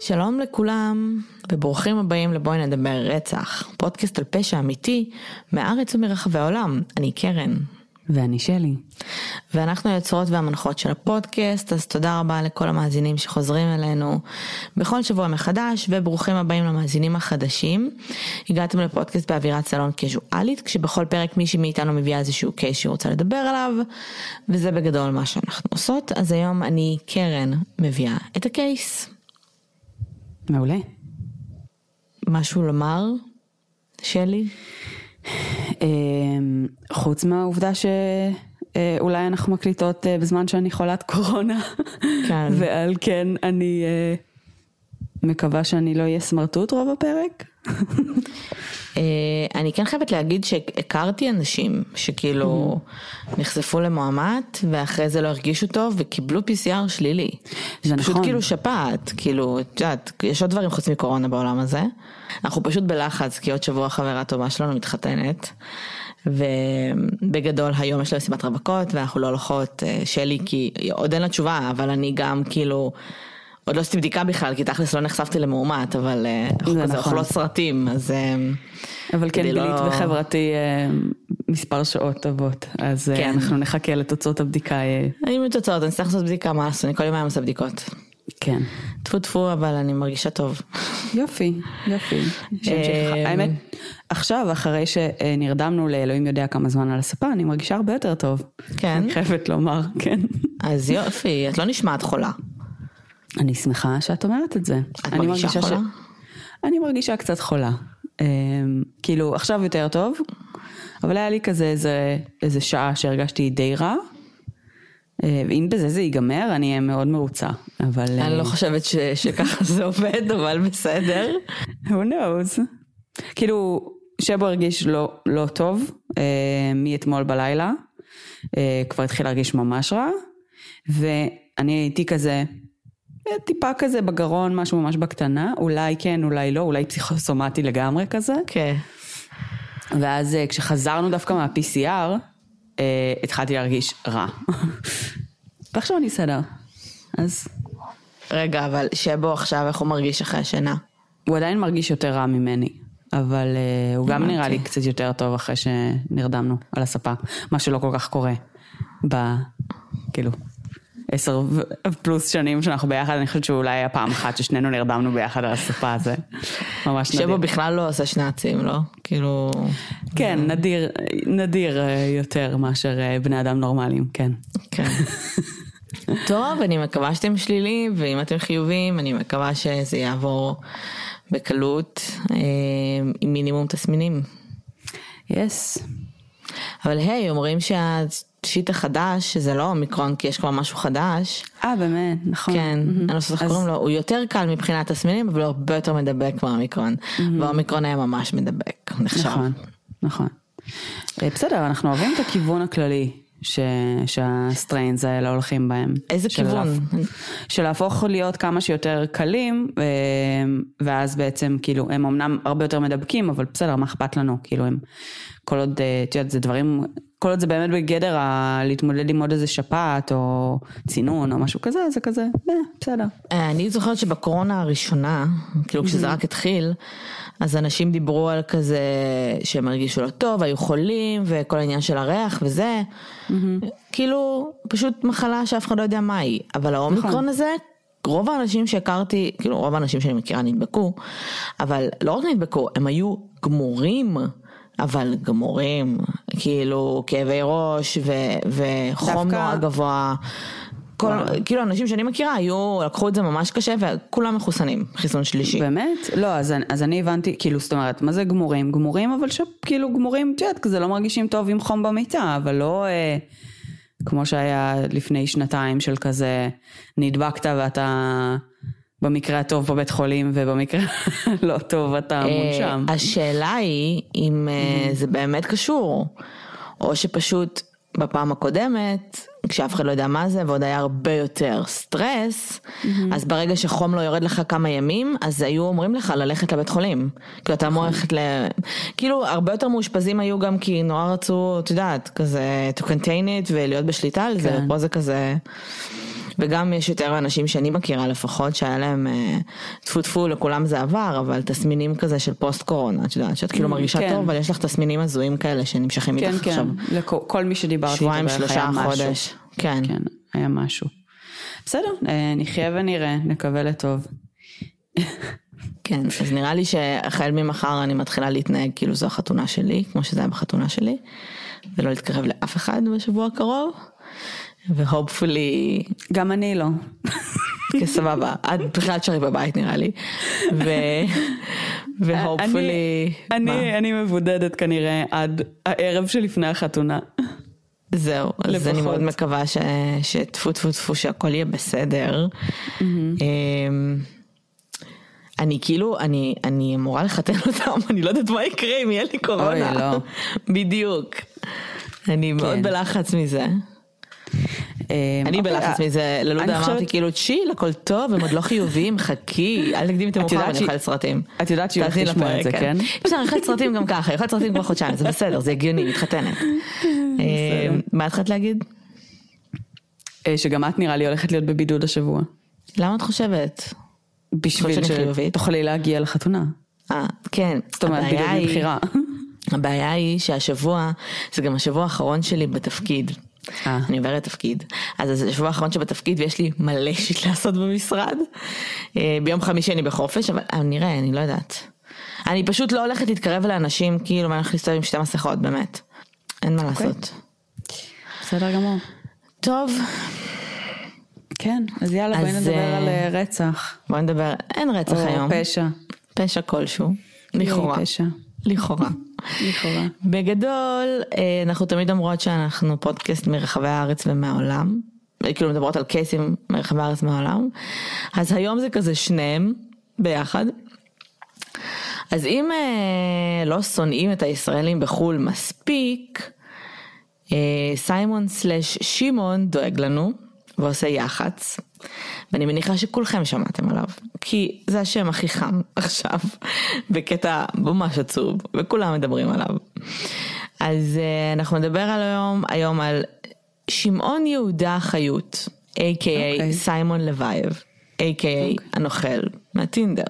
שלום לכולם וברוכים הבאים לבואי נדבר רצח, פודקאסט על פשע אמיתי מארץ ומרחבי העולם. אני קרן. ואני שלי. ואנחנו היוצרות והמנחות של הפודקאסט, אז תודה רבה לכל המאזינים שחוזרים אלינו בכל שבוע מחדש, וברוכים הבאים למאזינים החדשים. הגעתם לפודקאסט באווירת סלון קזואלית, כשבכל פרק מישהי מאיתנו מביאה איזשהו קייס שהיא רוצה לדבר עליו, וזה בגדול מה שאנחנו עושות. אז היום אני, קרן, מביאה את הקייס. מעולה. משהו לומר, שלי? אמ, חוץ מהעובדה שאולי אנחנו מקליטות אה, בזמן שאני חולת קורונה, כן. ועל כן אני אה, מקווה שאני לא אהיה סמרטוט רוב הפרק. אה, אני כן חייבת להגיד שהכרתי אנשים שכאילו נחשפו למועמד ואחרי זה לא הרגישו טוב וקיבלו PCR שלילי. זה פשוט נכון. כאילו שפעת, כאילו, את יודעת, יש עוד דברים חוץ מקורונה בעולם הזה. אנחנו פשוט בלחץ כי עוד שבוע חברה טובה שלנו מתחתנת. ובגדול היום יש לה מסיבת רווקות ואנחנו לא הולכות אה, שלי כי עוד אין לה תשובה אבל אני גם כאילו עוד לא עשיתי בדיקה בכלל כי תכלס לא נחשפתי למאומת אבל אה, אנחנו זה כזה נכון. אוכלות סרטים אז אה, אבל כן כדי גילית לא- בחברתי אה, מספר שעות טובות, אז כן. אנחנו נחכה לתוצאות הבדיקה. אני מתוצאות אני צריך לעשות בדיקה מה לעשות אני כל יום היום עושה בדיקות. כן. טפו טפו אבל אני מרגישה טוב. יופי, יופי. אמ, האמת, עכשיו אחרי שנרדמנו לאלוהים יודע כמה זמן על הספה, אני מרגישה הרבה יותר טוב. כן? אני חייבת לומר, כן. אז יופי את לא נשמעת חולה. אני שמחה שאת אומרת את זה. את אני מרגישה חולה? אני מרגישה קצת חולה. אמ, כאילו עכשיו יותר טוב, אבל היה לי כזה איזה, איזה שעה שהרגשתי די רע. אה, ואם בזה זה ייגמר אני אהיה מאוד מרוצה, אבל אני לא אה, חושבת ש- שככה זה עובד אבל בסדר. who knows. כאילו שבו הרגיש לא, לא טוב אה, מאתמול בלילה, אה, כבר התחיל להרגיש ממש רע, ואני הייתי כזה, אה, טיפה כזה בגרון, משהו ממש בקטנה, אולי כן, אולי לא, אולי פסיכוסומטי לגמרי כזה, כן. ואז אה, כשחזרנו דווקא מה-PCR, אה, התחלתי להרגיש רע. ועכשיו אני בסדר. אז רגע אבל שבו עכשיו איך הוא מרגיש אחרי השינה. הוא עדיין מרגיש יותר רע ממני, אבל uh, הוא גם. נראה לי קצת יותר טוב אחרי שנרדמנו על הספה, מה שלא כל כך קורה ב... כאילו, עשר פלוס שנים שאנחנו ביחד, אני חושבת שאולי היה פעם אחת ששנינו נרדמנו ביחד על הספה, זה ממש נדיר. שבו בכלל לא עושה שנאצים לא? כאילו. כן, נדיר, נדיר אה, יותר מאשר אה, בני אדם נורמליים, כן. כן. טוב, אני מקווה שאתם שליליים, ואם אתם חיוביים, אני מקווה שזה יעבור בקלות, אה, עם מינימום תסמינים. Yes. אבל היי, אומרים שה shit החדש, שזה לא אומיקרון, כי יש כבר משהו חדש, אה, באמת, נכון. כן, מהמם. אני לא זוכרת איך קוראים לו, הוא יותר קל מבחינת תסמינים, אבל הוא הרבה יותר מדבק מהאומיקרון. והאומיקרון היה ממש מדבק, נחשב. נכון, נכון. אה, בסדר, אנחנו אוהבים את הכיוון הכללי ש... שה strains האלה הולכים בהם. איזה של כיוון? להפ- של להפוך להיות כמה שיותר קלים, אה, ואז בעצם כאילו הם אמנם הרבה יותר מדבקים, אבל בסדר, מה אכפת לנו? כאילו הם, כל עוד, אה, את יודעת, זה דברים, כל עוד זה באמת בגדר ה... להתמודד עם עוד איזה שפעת, או צינון, או משהו כזה, זה כזה, אה, בסדר. אה, אני זוכרת שבקורונה הראשונה, כאילו כשזה רק התחיל, אז אנשים דיברו על כזה שהם הרגישו לא טוב, היו חולים וכל העניין של הריח וזה, כאילו פשוט מחלה שאף אחד לא יודע מה היא, אבל האומיקרון נכון. הזה, רוב האנשים שהכרתי, כאילו רוב האנשים שאני מכירה נדבקו, אבל לא רק נדבקו, הם היו גמורים. אבל גמורים, כאילו כאבי ראש ו, וחום נורא גבוה. כל. כאילו אנשים שאני מכירה היו, לקחו את זה ממש קשה וכולם מחוסנים, חיסון שלישי. באמת? לא, אז, אז אני הבנתי, כאילו, זאת אומרת, מה זה גמורים? גמורים, אבל שכאילו גמורים, את יודעת, כזה לא מרגישים טוב עם חום במיטה, אבל לא אה, כמו שהיה לפני שנתיים של כזה, נדבקת ואתה במקרה הטוב בבית חולים, ובמקרה לא טוב אתה מונשם. אה, השאלה היא אם אה, זה באמת קשור, או שפשוט בפעם הקודמת, כשאף אחד לא יודע מה זה, ועוד היה הרבה יותר סטרס, אז ברגע שחום לא יורד לך כמה ימים, אז היו אומרים לך ללכת לבית חולים. כאילו אתה אמור ללכת ל... כאילו הרבה יותר מאושפזים היו גם כי נורא רצו, את יודעת, כזה to contain it ולהיות בשליטה על זה, כן. פה זה כזה... וגם יש יותר אנשים שאני מכירה לפחות, שהיה להם אה, טפו טפו, לכולם זה עבר, אבל תסמינים כזה של פוסט קורונה, את יודעת, שאת כאילו מרגישה כן. טוב, אבל יש לך תסמינים הזויים כאלה שנמשכים כן, איתך כן, עכשיו. לכל כל מי שדיברתי שבועיים, שלושה. חודש. כן. כן, היה משהו. בסדר, אה, נחיה ונראה, נקווה לטוב. כן, אז נראה לי שהחל ממחר אני מתחילה להתנהג כאילו זו החתונה שלי, כמו שזה היה בחתונה שלי, ולא להתקרב לאף אחד בשבוע הקרוב, והופפולי, גם אני לא. כסבבה, את בכלל תשארי בבית נראה לי, ו... והופפולי, אני? אני, אני מבודדת כנראה עד הערב שלפני החתונה. זהו, אז לפחות. אני מאוד מקווה ש- שטפו טפו טפו שהכל יהיה בסדר. אמ, אני כאילו, אני, אני אמורה לחתן אותם, אני לא יודעת מה יקרה אם יהיה לי קורונה. אוי, לא. בדיוק. אני מאוד כן. בלחץ מזה. אני אוקיי, בלחץ אה, מזה, ללודה אמרתי כאילו צ'יל, הכל טוב, הם עוד לא חיוביים, חכי, אל תקדימי את המאוחר יודעת ואני אוכל סרטים. את יודעת שהיא הולכת לשמוע את זה, כן? בסדר, אני אוכלת סרטים גם ככה, אני אוכלת סרטים כבר חודשיים, זה בסדר, זה הגיוני, מתחתנת. אה, מה התחלת להגיד? אה, שגם את נראה לי הולכת להיות בבידוד השבוע. למה את חושבת? בשביל? שתוכלי להגיע לחתונה. אה, כן, זאת אומרת, בידוד מבחירה. הבעיה היא שהשבוע, זה גם השבוע האחרון שלי בתפקיד. אה. אני עוברת תפקיד. אז זה השבוע האחרון שבתפקיד ויש לי מלא שיט לעשות במשרד. אה, ביום חמישי אני בחופש, אבל אה, נראה, אני לא יודעת. אני פשוט לא הולכת להתקרב לאנשים, כאילו, ואני הולכת להסתובב עם שתי מסכות, באמת. אין מה אוקיי. לעשות. בסדר גמור. טוב, כן, אז יאללה, בואי אז, נדבר אה, על רצח. בוא נדבר, אין רצח או היום. פשע. פשע כלשהו. לכאורה. פשע. לכאורה. לכאורה. בגדול, אה, אנחנו תמיד אומרות שאנחנו פודקאסט מרחבי הארץ ומהעולם. אה, כאילו מדברות על קייסים מרחבי הארץ ומהעולם. אז היום זה כזה שניהם ביחד. אז אם אה, לא שונאים את הישראלים בחו"ל מספיק, אה, סיימון סלאש שמעון דואג לנו ועושה יח"צ. ואני מניחה שכולכם שמעתם עליו, כי זה השם הכי חם עכשיו, בקטע ממש עצוב, וכולם מדברים עליו. אז אה, אנחנו נדבר על היום, היום על שמעון יהודה חיות, a.k.a אוקיי. סיימון לוייב, a.k.a הנוכל מהטינדר.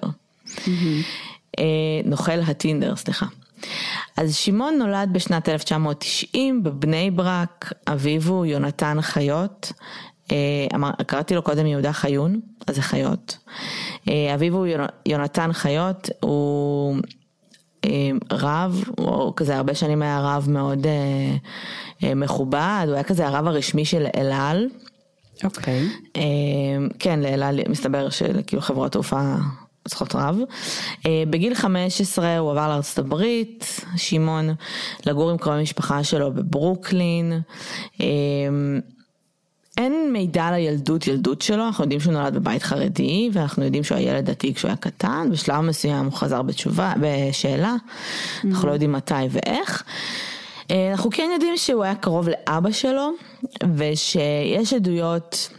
אה, נוכל הטינדר, סליחה. אז שמעון נולד בשנת 1990 בבני ברק, אביו הוא יונתן חיות. אה, אמר, קראתי לו קודם יהודה חיון, אז זה חיות. אה, אביו הוא יונ- יונתן חיות, הוא אה, רב, הוא כזה הרבה שנים היה רב מאוד מכובד, הוא היה כזה הרב הרשמי של אל על. אוקיי. אה, כן, לאל על מסתבר שכאילו חברות תעופה צריכות רב. בגיל 15 הוא עבר לארצות הברית, שמעון, לגור עם קרובי משפחה שלו בברוקלין. אין מידע על הילדות ילדות שלו, אנחנו יודעים שהוא נולד בבית חרדי, ואנחנו יודעים שהוא היה ילד דתי כשהוא היה קטן, בשלב מסוים הוא חזר בתשובה, בשאלה, אנחנו לא יודעים מתי ואיך. אה, אנחנו כן יודעים שהוא היה קרוב לאבא שלו, ושיש עדויות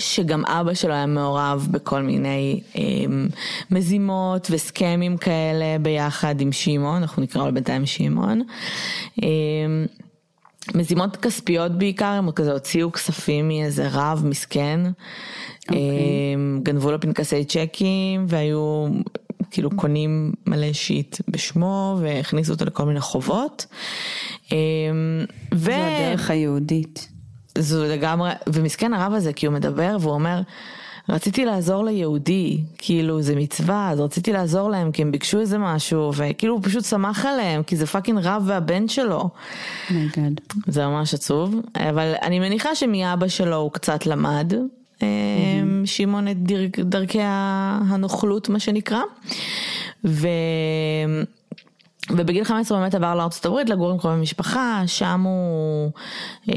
שגם אבא שלו היה מעורב בכל מיני אה, מזימות וסכמים כאלה ביחד עם שמעון, אנחנו נקרא לו בינתיים שמעון. אה, מזימות כספיות בעיקר, הם כזה הוציאו כספים מאיזה רב מסכן, okay. גנבו לו פנקסי צ'קים והיו כאילו קונים מלא shit בשמו והכניסו אותו לכל מיני חובות. אה, ו... זו הדרך היהודית. זו לגמרי, ומסכן הרב הזה כי הוא מדבר והוא אומר, רציתי לעזור ליהודי, כאילו זה מצווה, אז רציתי לעזור להם כי הם ביקשו איזה משהו, וכאילו הוא פשוט שמח עליהם, כי זה fucking רב והבן שלו. My God. זה ממש עצוב, אבל אני מניחה שמאבא שלו הוא קצת למד, אה, שמעון את דרכ, דרכי הנוכלות מה שנקרא, ו... ובגיל 15 הוא באמת עבר לארצות הברית לגור עם קרובי משפחה, שם הוא, אה,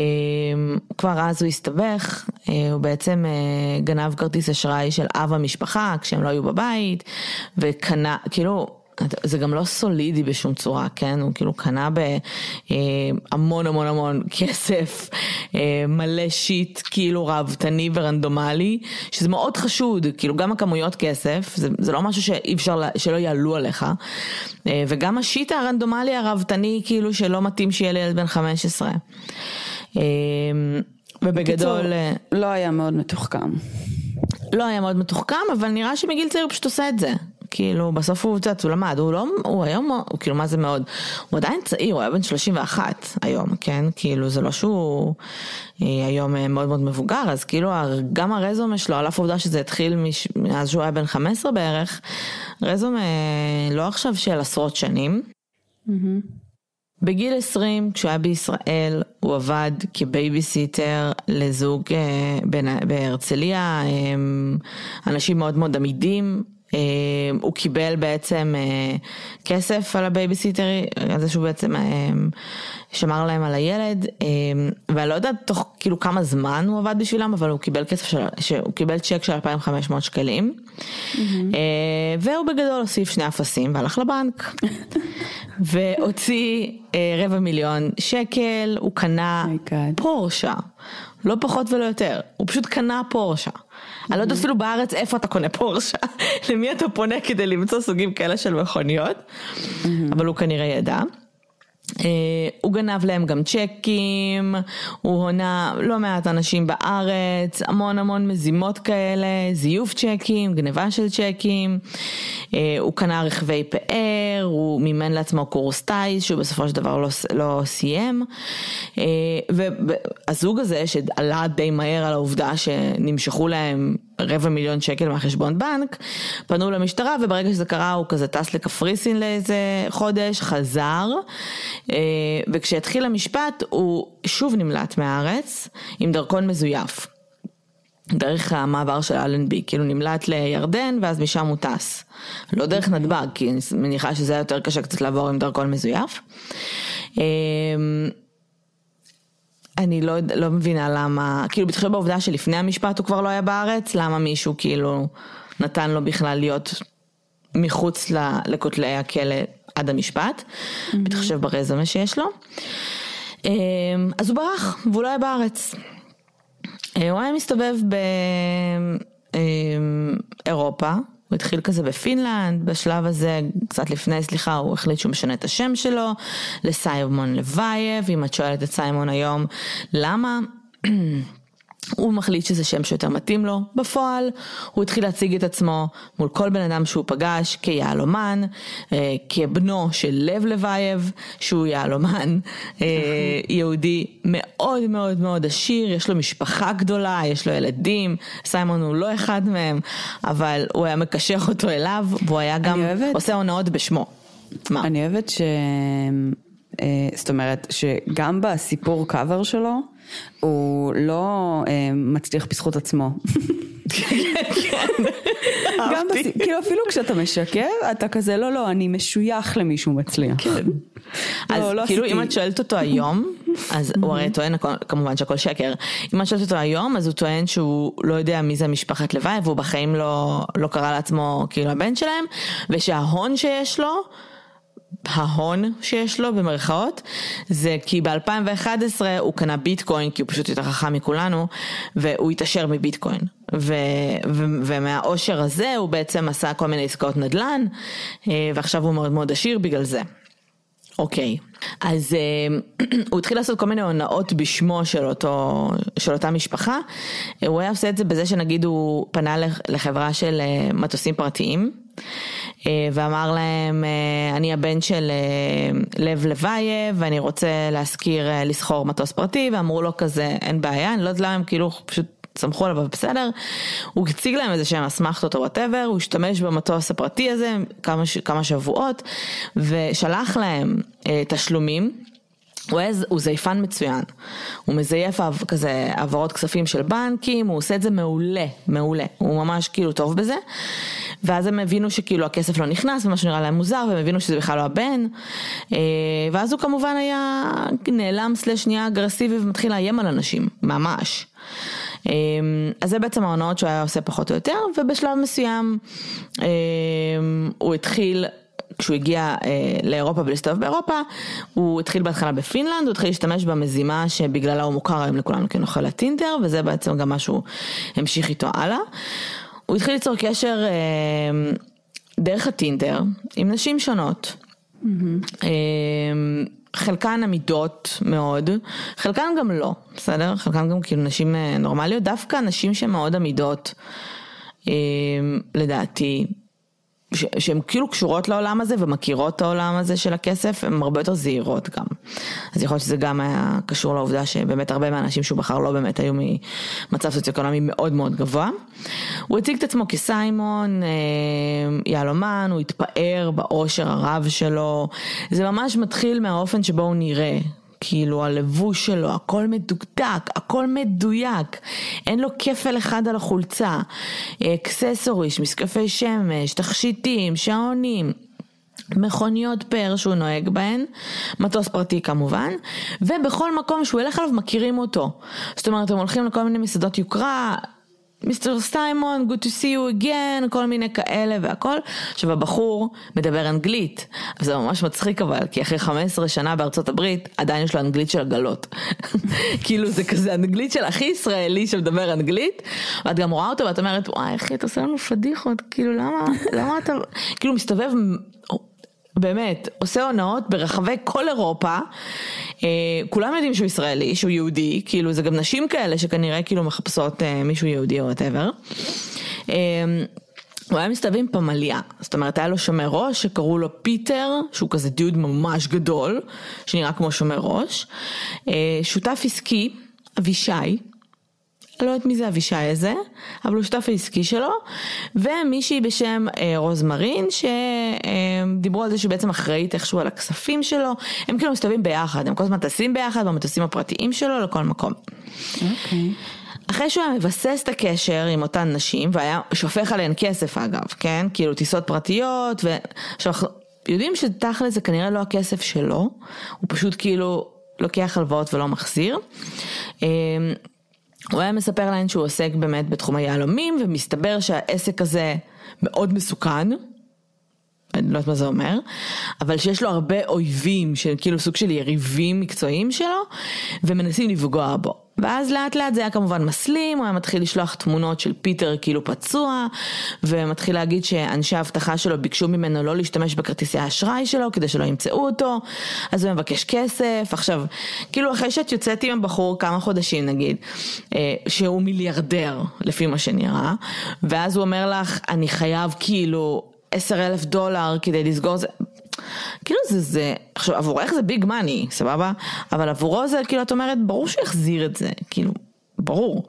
כבר אז הוא הסתבך, אה, הוא בעצם אה, גנב כרטיס אשראי של אב המשפחה כשהם לא היו בבית, וקנה, כאילו, זה גם לא סולידי בשום צורה, כן? הוא כאילו קנה בהמון המון המון כסף, מלא שיט כאילו ראוותני ורנדומלי, שזה מאוד חשוד, כאילו גם הכמויות כסף, זה, זה לא משהו שאי אפשר, שלא יעלו עליך, וגם השיט הרנדומלי הראוותני כאילו שלא מתאים שיהיה לילד בן 15. ובגדול... בקיצור, לא היה מאוד מתוחכם. לא היה מאוד מתוחכם, אבל נראה שמגיל צעיר הוא פשוט עושה את זה. כאילו, בסוף הוא, קצת, הוא למד, הוא לא, הוא היום, הוא כאילו, מה זה מאוד, הוא עדיין צעיר, הוא היה בן 31 היום, כן? כאילו, זה לא שהוא אה, היום אה, מאוד מאוד מבוגר, אז כאילו, גם הרזומה שלו, על אף העובדה שזה התחיל מאז שהוא היה בן 15 בערך, רזומה לא עכשיו של עשרות שנים. Mm-hmm. בגיל 20, כשהוא היה בישראל, הוא עבד כבייביסיטר לזוג אה, בהרצליה, אנשים מאוד מאוד עמידים, אה, הוא קיבל בעצם אה, כסף על הבייביסיטרי, על זה שהוא בעצם אה, שמר להם על הילד, ואני לא יודעת תוך כאילו כמה זמן הוא עבד בשבילם, אבל הוא קיבל כסף של, הוא קיבל צ'ק של 2,500 שקלים, mm-hmm. והוא בגדול הוסיף שני אפסים והלך לבנק, והוציא רבע מיליון שקל, הוא קנה oh פורשה, לא פחות ולא יותר, הוא פשוט קנה פורשה. אני לא יודעת אפילו בארץ איפה אתה קונה פורשה, למי אתה פונה כדי למצוא סוגים כאלה של מכוניות, אבל הוא כנראה ידע. אה, הוא גנב להם גם צ'קים, הוא הונה לא מעט אנשים בארץ, המון המון מזימות כאלה, זיוף צ'קים, גניבה של צ'קים, אה, הוא קנה רכבי פאר, הוא מימן לעצמו קורס טיס שהוא בסופו של דבר לא, לא סיים, אה, והזוג הזה שעלה די מהר על העובדה שנמשכו להם רבע מיליון שקל מהחשבון בנק, פנו למשטרה וברגע שזה קרה הוא כזה טס לקפריסין לאיזה חודש, חזר, וכשהתחיל המשפט הוא שוב נמלט מהארץ עם דרכון מזויף. דרך המעבר של אלנבי, כאילו נמלט לירדן ואז משם הוא טס. לא דרך נתב"ג, כי אני מניחה שזה היה יותר קשה קצת לעבור עם דרכון מזויף. אה, אני לא, לא מבינה למה, כאילו בתחילה בעובדה שלפני המשפט הוא כבר לא היה בארץ, למה מישהו כאילו נתן לו בכלל להיות מחוץ לכותלי הכלא עד המשפט, mm-hmm. בהתחשב ברזומה שיש לו. אמ, אז הוא ברח, והוא לא היה בארץ. אה, הוא היה מסתובב באירופה, אמ, הוא התחיל כזה בפינלנד, בשלב הזה, קצת לפני, סליחה, הוא החליט שהוא משנה את השם שלו לסיימון לוייב, אם את שואלת את סיימון היום, למה? הוא מחליט שזה שם שיותר מתאים לו, בפועל הוא התחיל להציג את עצמו מול כל בן אדם שהוא פגש כיהלומן, אה, כבנו של לב לוייב, שהוא יהלומן, אה, יהודי מאוד מאוד מאוד עשיר, יש לו משפחה גדולה, יש לו ילדים, סיימון הוא לא אחד מהם, אבל הוא היה מקשר אותו אליו, והוא היה גם אוהבת... עושה הונאות בשמו. מה? אני אוהבת ש... אה, זאת אומרת שגם בסיפור קאבר שלו, הוא לא אה, מצליח בזכות עצמו. גם בס... כאילו אפילו כשאתה משקר, אתה כזה לא לא, אני משוייך למישהו מצליח. כן. אז לא, לא כאילו אם את שואלת אותו היום, אז הוא הרי טוען כמובן שהכל שקר, אם את שואלת אותו היום אז הוא טוען שהוא לא יודע מי זה משפחת לוואי והוא בחיים לא, לא קרא לעצמו כאילו הבן שלהם, ושההון שיש לו ההון שיש לו במרכאות זה כי ב-2011 הוא קנה ביטקוין כי הוא פשוט יותר חכם מכולנו והוא התעשר מביטקוין ו- ו- ומהעושר הזה הוא בעצם עשה כל מיני עסקאות נדל"ן אה, ועכשיו הוא מאוד מאוד עשיר בגלל זה. אוקיי, אז אה, הוא התחיל לעשות כל מיני הונאות בשמו של, אותו, של אותה משפחה. הוא היה עושה את זה בזה שנגיד הוא פנה לחברה של אה, מטוסים פרטיים. אה, ואמר להם, אה, אני הבן של אה, לב לבייב ואני רוצה להשכיר, לשכור מטוס פרטי, ואמרו לו כזה, אין בעיה, אני לא יודעת למה הם כאילו פשוט סמכו עליו, בסדר. הוא הציג להם איזשהם אסמכתות או whatever, הוא השתמש במטוס הפרטי הזה כמה, כמה שבועות, ושלח להם תשלומים. הוא, איז, הוא זייפן מצוין, הוא מזייף כזה העברות כספים של בנקים, הוא עושה את זה מעולה, מעולה, הוא ממש כאילו טוב בזה. ואז הם הבינו שכאילו הכסף לא נכנס ומשהו נראה להם מוזר והם הבינו שזה בכלל לא הבן. אה, ואז הוא כמובן היה נעלם סלש נהיה אגרסיבי ומתחיל לאיים על אנשים, ממש. אה, אז זה בעצם ההונאות שהוא היה עושה פחות או יותר, ובשלב מסוים אה, הוא התחיל כשהוא הגיע אה, לאירופה ולהסתובב באירופה, הוא התחיל בהתחלה בפינלנד, הוא התחיל להשתמש במזימה שבגללה הוא מוכר היום לכולנו כנוכל הטינדר, וזה בעצם גם מה שהוא המשיך איתו הלאה. הוא התחיל ליצור קשר אה, דרך הטינדר עם נשים שונות. Mm-hmm. אה, חלקן עמידות מאוד, חלקן גם לא, בסדר? חלקן גם כאילו נשים אה, נורמליות, דווקא נשים שמאוד עמידות, אה, לדעתי, שהן כאילו קשורות לעולם הזה ומכירות את העולם הזה של הכסף, הן הרבה יותר זהירות גם. אז יכול להיות שזה גם היה קשור לעובדה שבאמת הרבה מהאנשים שהוא בחר לא באמת היו ממצב סוציו-אקונומי מאוד מאוד גבוה. הוא הציג את עצמו כסיימון, אה, יהלומן, הוא התפאר באושר הרב שלו, זה ממש מתחיל מהאופן שבו הוא נראה. כאילו הלבוש שלו, הכל מדוקדק, הכל מדויק, אין לו כפל אחד על החולצה, אקססוריש, משקפי שמש, תכשיטים, שעונים. מכוניות פאר שהוא נוהג בהן, מטוס פרטי כמובן, ובכל מקום שהוא ילך עליו מכירים אותו. זאת אומרת, הם הולכים לכל מיני מסעדות יוקרה, מיסטר סטיימון, good to see you again, כל מיני כאלה והכל. עכשיו הבחור מדבר אנגלית, זה ממש מצחיק אבל, כי אחרי 15 שנה בארצות הברית, עדיין יש לו אנגלית של עגלות. כאילו זה כזה אנגלית של הכי ישראלי שמדבר אנגלית, ואת גם רואה אותו ואת אומרת, וואי אחי, אתה עושה לנו פדיחות, כאילו למה, למה אתה, כאילו מסתובב באמת, עושה הונאות ברחבי כל אירופה, אה, כולם יודעים שהוא ישראלי, שהוא יהודי, כאילו זה גם נשים כאלה שכנראה כאילו מחפשות אה, מישהו יהודי או whatever. אה, הוא היה מסתובב עם פמליה, זאת אומרת היה לו שומר ראש שקראו לו פיטר, שהוא כזה דיוד ממש גדול, שנראה כמו שומר ראש, אה, שותף עסקי, אבישי, לא יודעת מי זה אבישי הזה, אבל הוא שותף העסקי שלו, ומישהי בשם אה, רוזמרין, שדיברו אה, על זה שהיא בעצם אחראית איכשהו על הכספים שלו, הם כאילו מסתובבים ביחד, הם כל הזמן טסים ביחד במטוסים הפרטיים שלו לכל מקום. אוקיי. Okay. אחרי שהוא היה מבסס את הקשר עם אותן נשים, והיה שופך עליהן כסף אגב, כן? כאילו טיסות פרטיות, ועכשיו אנחנו יודעים שתכל'ס זה כנראה לא הכסף שלו, הוא פשוט כאילו לוקח הלוואות ולא מחזיר. הוא היה מספר להן שהוא עוסק באמת בתחום היהלומים, ומסתבר שהעסק הזה מאוד מסוכן. אני לא יודעת מה זה אומר, אבל שיש לו הרבה אויבים, של כאילו סוג של יריבים מקצועיים שלו, ומנסים לפגוע בו. ואז לאט לאט זה היה כמובן מסלים, הוא היה מתחיל לשלוח תמונות של פיטר כאילו פצוע, ומתחיל להגיד שאנשי האבטחה שלו ביקשו ממנו לא להשתמש בכרטיסי האשראי שלו כדי שלא ימצאו אותו, אז הוא מבקש כסף, עכשיו, כאילו אחרי שאת יוצאת עם הבחור כמה חודשים נגיד, אה, שהוא מיליארדר לפי מה שנראה, ואז הוא אומר לך, אני חייב כאילו עשר אלף דולר כדי לסגור זה. כאילו זה זה, עכשיו עבורך זה ביג מאני, סבבה? אבל עבורו זה כאילו את אומרת, ברור שהוא יחזיר את זה, כאילו, ברור.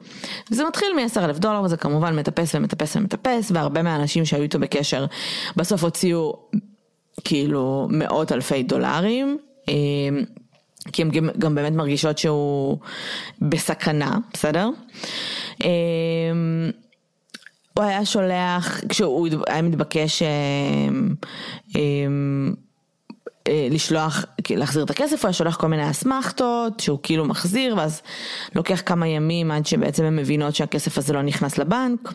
וזה מתחיל מ-10 אלף דולר וזה כמובן מטפס ומטפס ומטפס, והרבה מהאנשים שהיו איתו בקשר בסוף הוציאו כאילו מאות אלפי דולרים. אה, כי הן גם, גם באמת מרגישות שהוא בסכנה, בסדר? הוא היה שולח, כשהוא היה מתבקש אה, אה, אה, לשלוח, להחזיר את הכסף, הוא היה שולח כל מיני אסמכתות שהוא כאילו מחזיר, ואז לוקח כמה ימים עד שבעצם הן מבינות שהכסף הזה לא נכנס לבנק.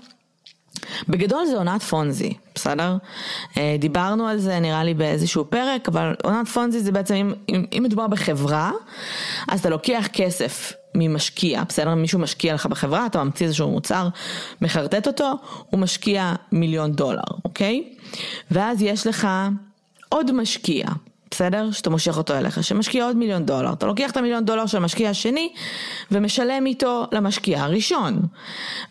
בגדול זה עונת פונזי, בסדר? דיברנו על זה נראה לי באיזשהו פרק, אבל עונת פונזי זה בעצם אם, אם, אם מדובר בחברה, אז אתה לוקח כסף ממשקיע, בסדר? מישהו משקיע לך בחברה, אתה ממציא איזשהו מוצר, מחרטט אותו, הוא משקיע מיליון דולר, אוקיי? ואז יש לך עוד משקיע, בסדר? שאתה מושך אותו אליך, שמשקיע עוד מיליון דולר. אתה לוקח את המיליון דולר של המשקיע השני ומשלם איתו למשקיע הראשון.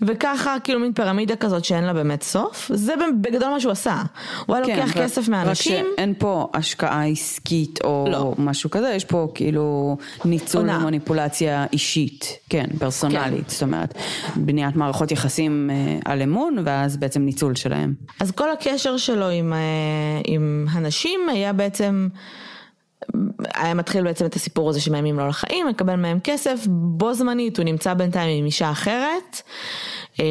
וככה כאילו מין פירמידה כזאת שאין לה באמת סוף, זה בגדול מה שהוא עשה. הוא היה כן, לוקח כסף מאנשים. רק שאין פה השקעה עסקית או לא. משהו כזה, יש פה כאילו ניצול ומניפולציה אישית, כן, פרסונלית. כן. זאת אומרת, בניית מערכות יחסים אה, על אמון ואז בעצם ניצול שלהם. אז כל הקשר שלו עם, אה, עם הנשים היה בעצם... היה מתחיל בעצם את הסיפור הזה שמאיימים לו לחיים, מקבל מהם כסף, בו זמנית הוא נמצא בינתיים עם אישה אחרת, אה,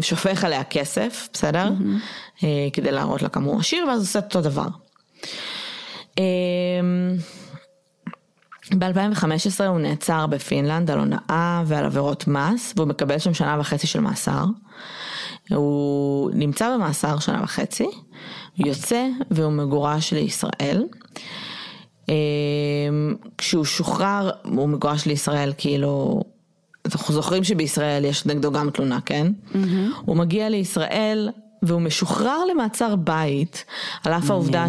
שופך עליה כסף, בסדר? Mm-hmm. כדי להראות לה כמה הוא עשיר, ואז עושה אותו דבר. אה, ב-2015 הוא נעצר בפינלנד על הונאה ועל עבירות מס, והוא מקבל שם שנה וחצי של מאסר. הוא נמצא במאסר שנה וחצי, יוצא והוא מגורש לישראל. אה, כשהוא שוחרר, הוא מגורש לישראל כאילו, אנחנו זוכרים שבישראל יש נגדו גם תלונה, כן? Mm-hmm. הוא מגיע לישראל והוא משוחרר למעצר בית, על אף העובדה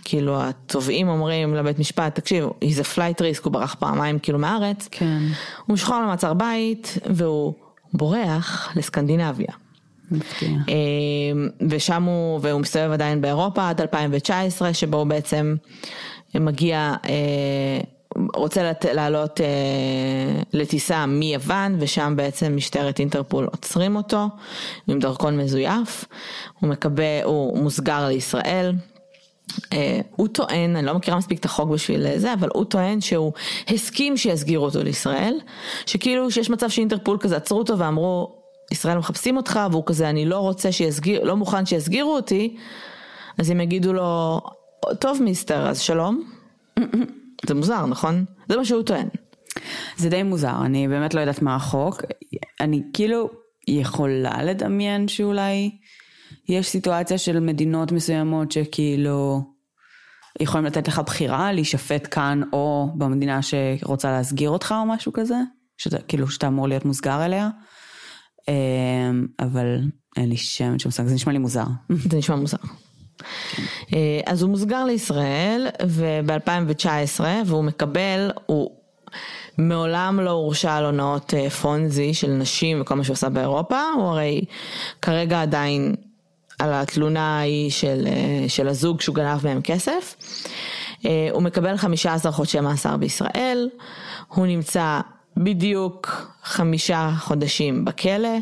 שכאילו התובעים אומרים לבית משפט, תקשיב, he's a flight risk, הוא ברח פעמיים כאילו מהארץ. כן. הוא משוחרר למעצר בית והוא בורח לסקנדינביה. אה, ושם הוא, והוא מסתובב עדיין באירופה עד 2019, שבו הוא בעצם מגיע, אה, רוצה לעלות אה, לטיסה מיוון, ושם בעצם משטרת אינטרפול עוצרים אותו עם דרכון מזויף, הוא מקבל, הוא מוסגר לישראל. Uh, הוא טוען, אני לא מכירה מספיק את החוק בשביל זה, אבל הוא טוען שהוא הסכים שיסגירו אותו לישראל, שכאילו שיש מצב שאינטרפול כזה עצרו אותו ואמרו, ישראל מחפשים אותך, והוא כזה, אני לא רוצה שיסגיר, לא מוכן שיסגירו אותי, אז הם יגידו לו, טוב מיסטר, אז שלום. זה מוזר, נכון? זה מה שהוא טוען. זה די מוזר, אני באמת לא יודעת מה החוק. אני כאילו יכולה לדמיין שאולי יש סיטואציה של מדינות מסוימות שכאילו יכולים לתת לך בחירה להישפט כאן או במדינה שרוצה להסגיר אותך או משהו כזה, שאתה, כאילו שאתה אמור להיות מוסגר אליה. אמ, אבל אין לי שם מושג, זה נשמע לי מוזר. זה נשמע מוזר. אה, אז הוא מוסגר לישראל וב-2019 והוא מקבל, הוא מעולם לא הורשע על הונאות אה, פונזי של נשים וכל מה שהוא עשה באירופה, הוא הרי כרגע עדיין על התלונה ההיא של, אה, של הזוג שהוא גנב מהם כסף. הוא מקבל 15 חודשי מאסר בישראל, הוא נמצא בדיוק חמישה חודשים בכלא,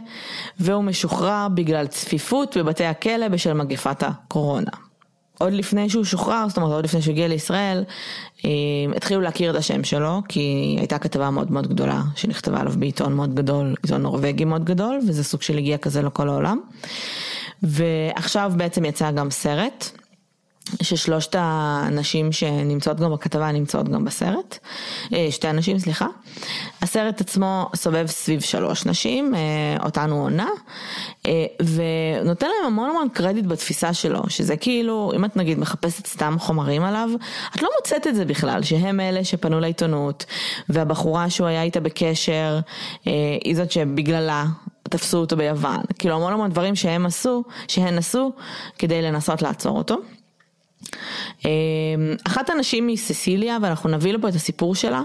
והוא משוחרר בגלל צפיפות בבתי הכלא בשל מגפת הקורונה. עוד לפני שהוא שוחרר, זאת אומרת עוד לפני שהוא הגיע לישראל, אה, התחילו להכיר את השם שלו, כי הייתה כתבה מאוד מאוד גדולה שנכתבה עליו בעיתון מאוד גדול, עיתון נורבגי מאוד גדול, וזה סוג של הגיע כזה לכל העולם. ועכשיו בעצם יצא גם סרט, ששלושת הנשים שנמצאות גם בכתבה נמצאות גם בסרט, אה, שתי הנשים סליחה. הסרט עצמו סובב סביב שלוש נשים, אה, אותנו עונה, אה, ונותן להם המון המון קרדיט בתפיסה שלו, שזה כאילו, אם את נגיד מחפשת סתם חומרים עליו, את לא מוצאת את זה בכלל, שהם אלה שפנו לעיתונות, והבחורה שהוא היה איתה בקשר, היא זאת שבגללה תפסו אותו ביוון, כאילו המון המון דברים שהם עשו, שהן עשו, כדי לנסות לעצור אותו. אחת הנשים היא ססיליה ואנחנו נביא לפה את הסיפור שלה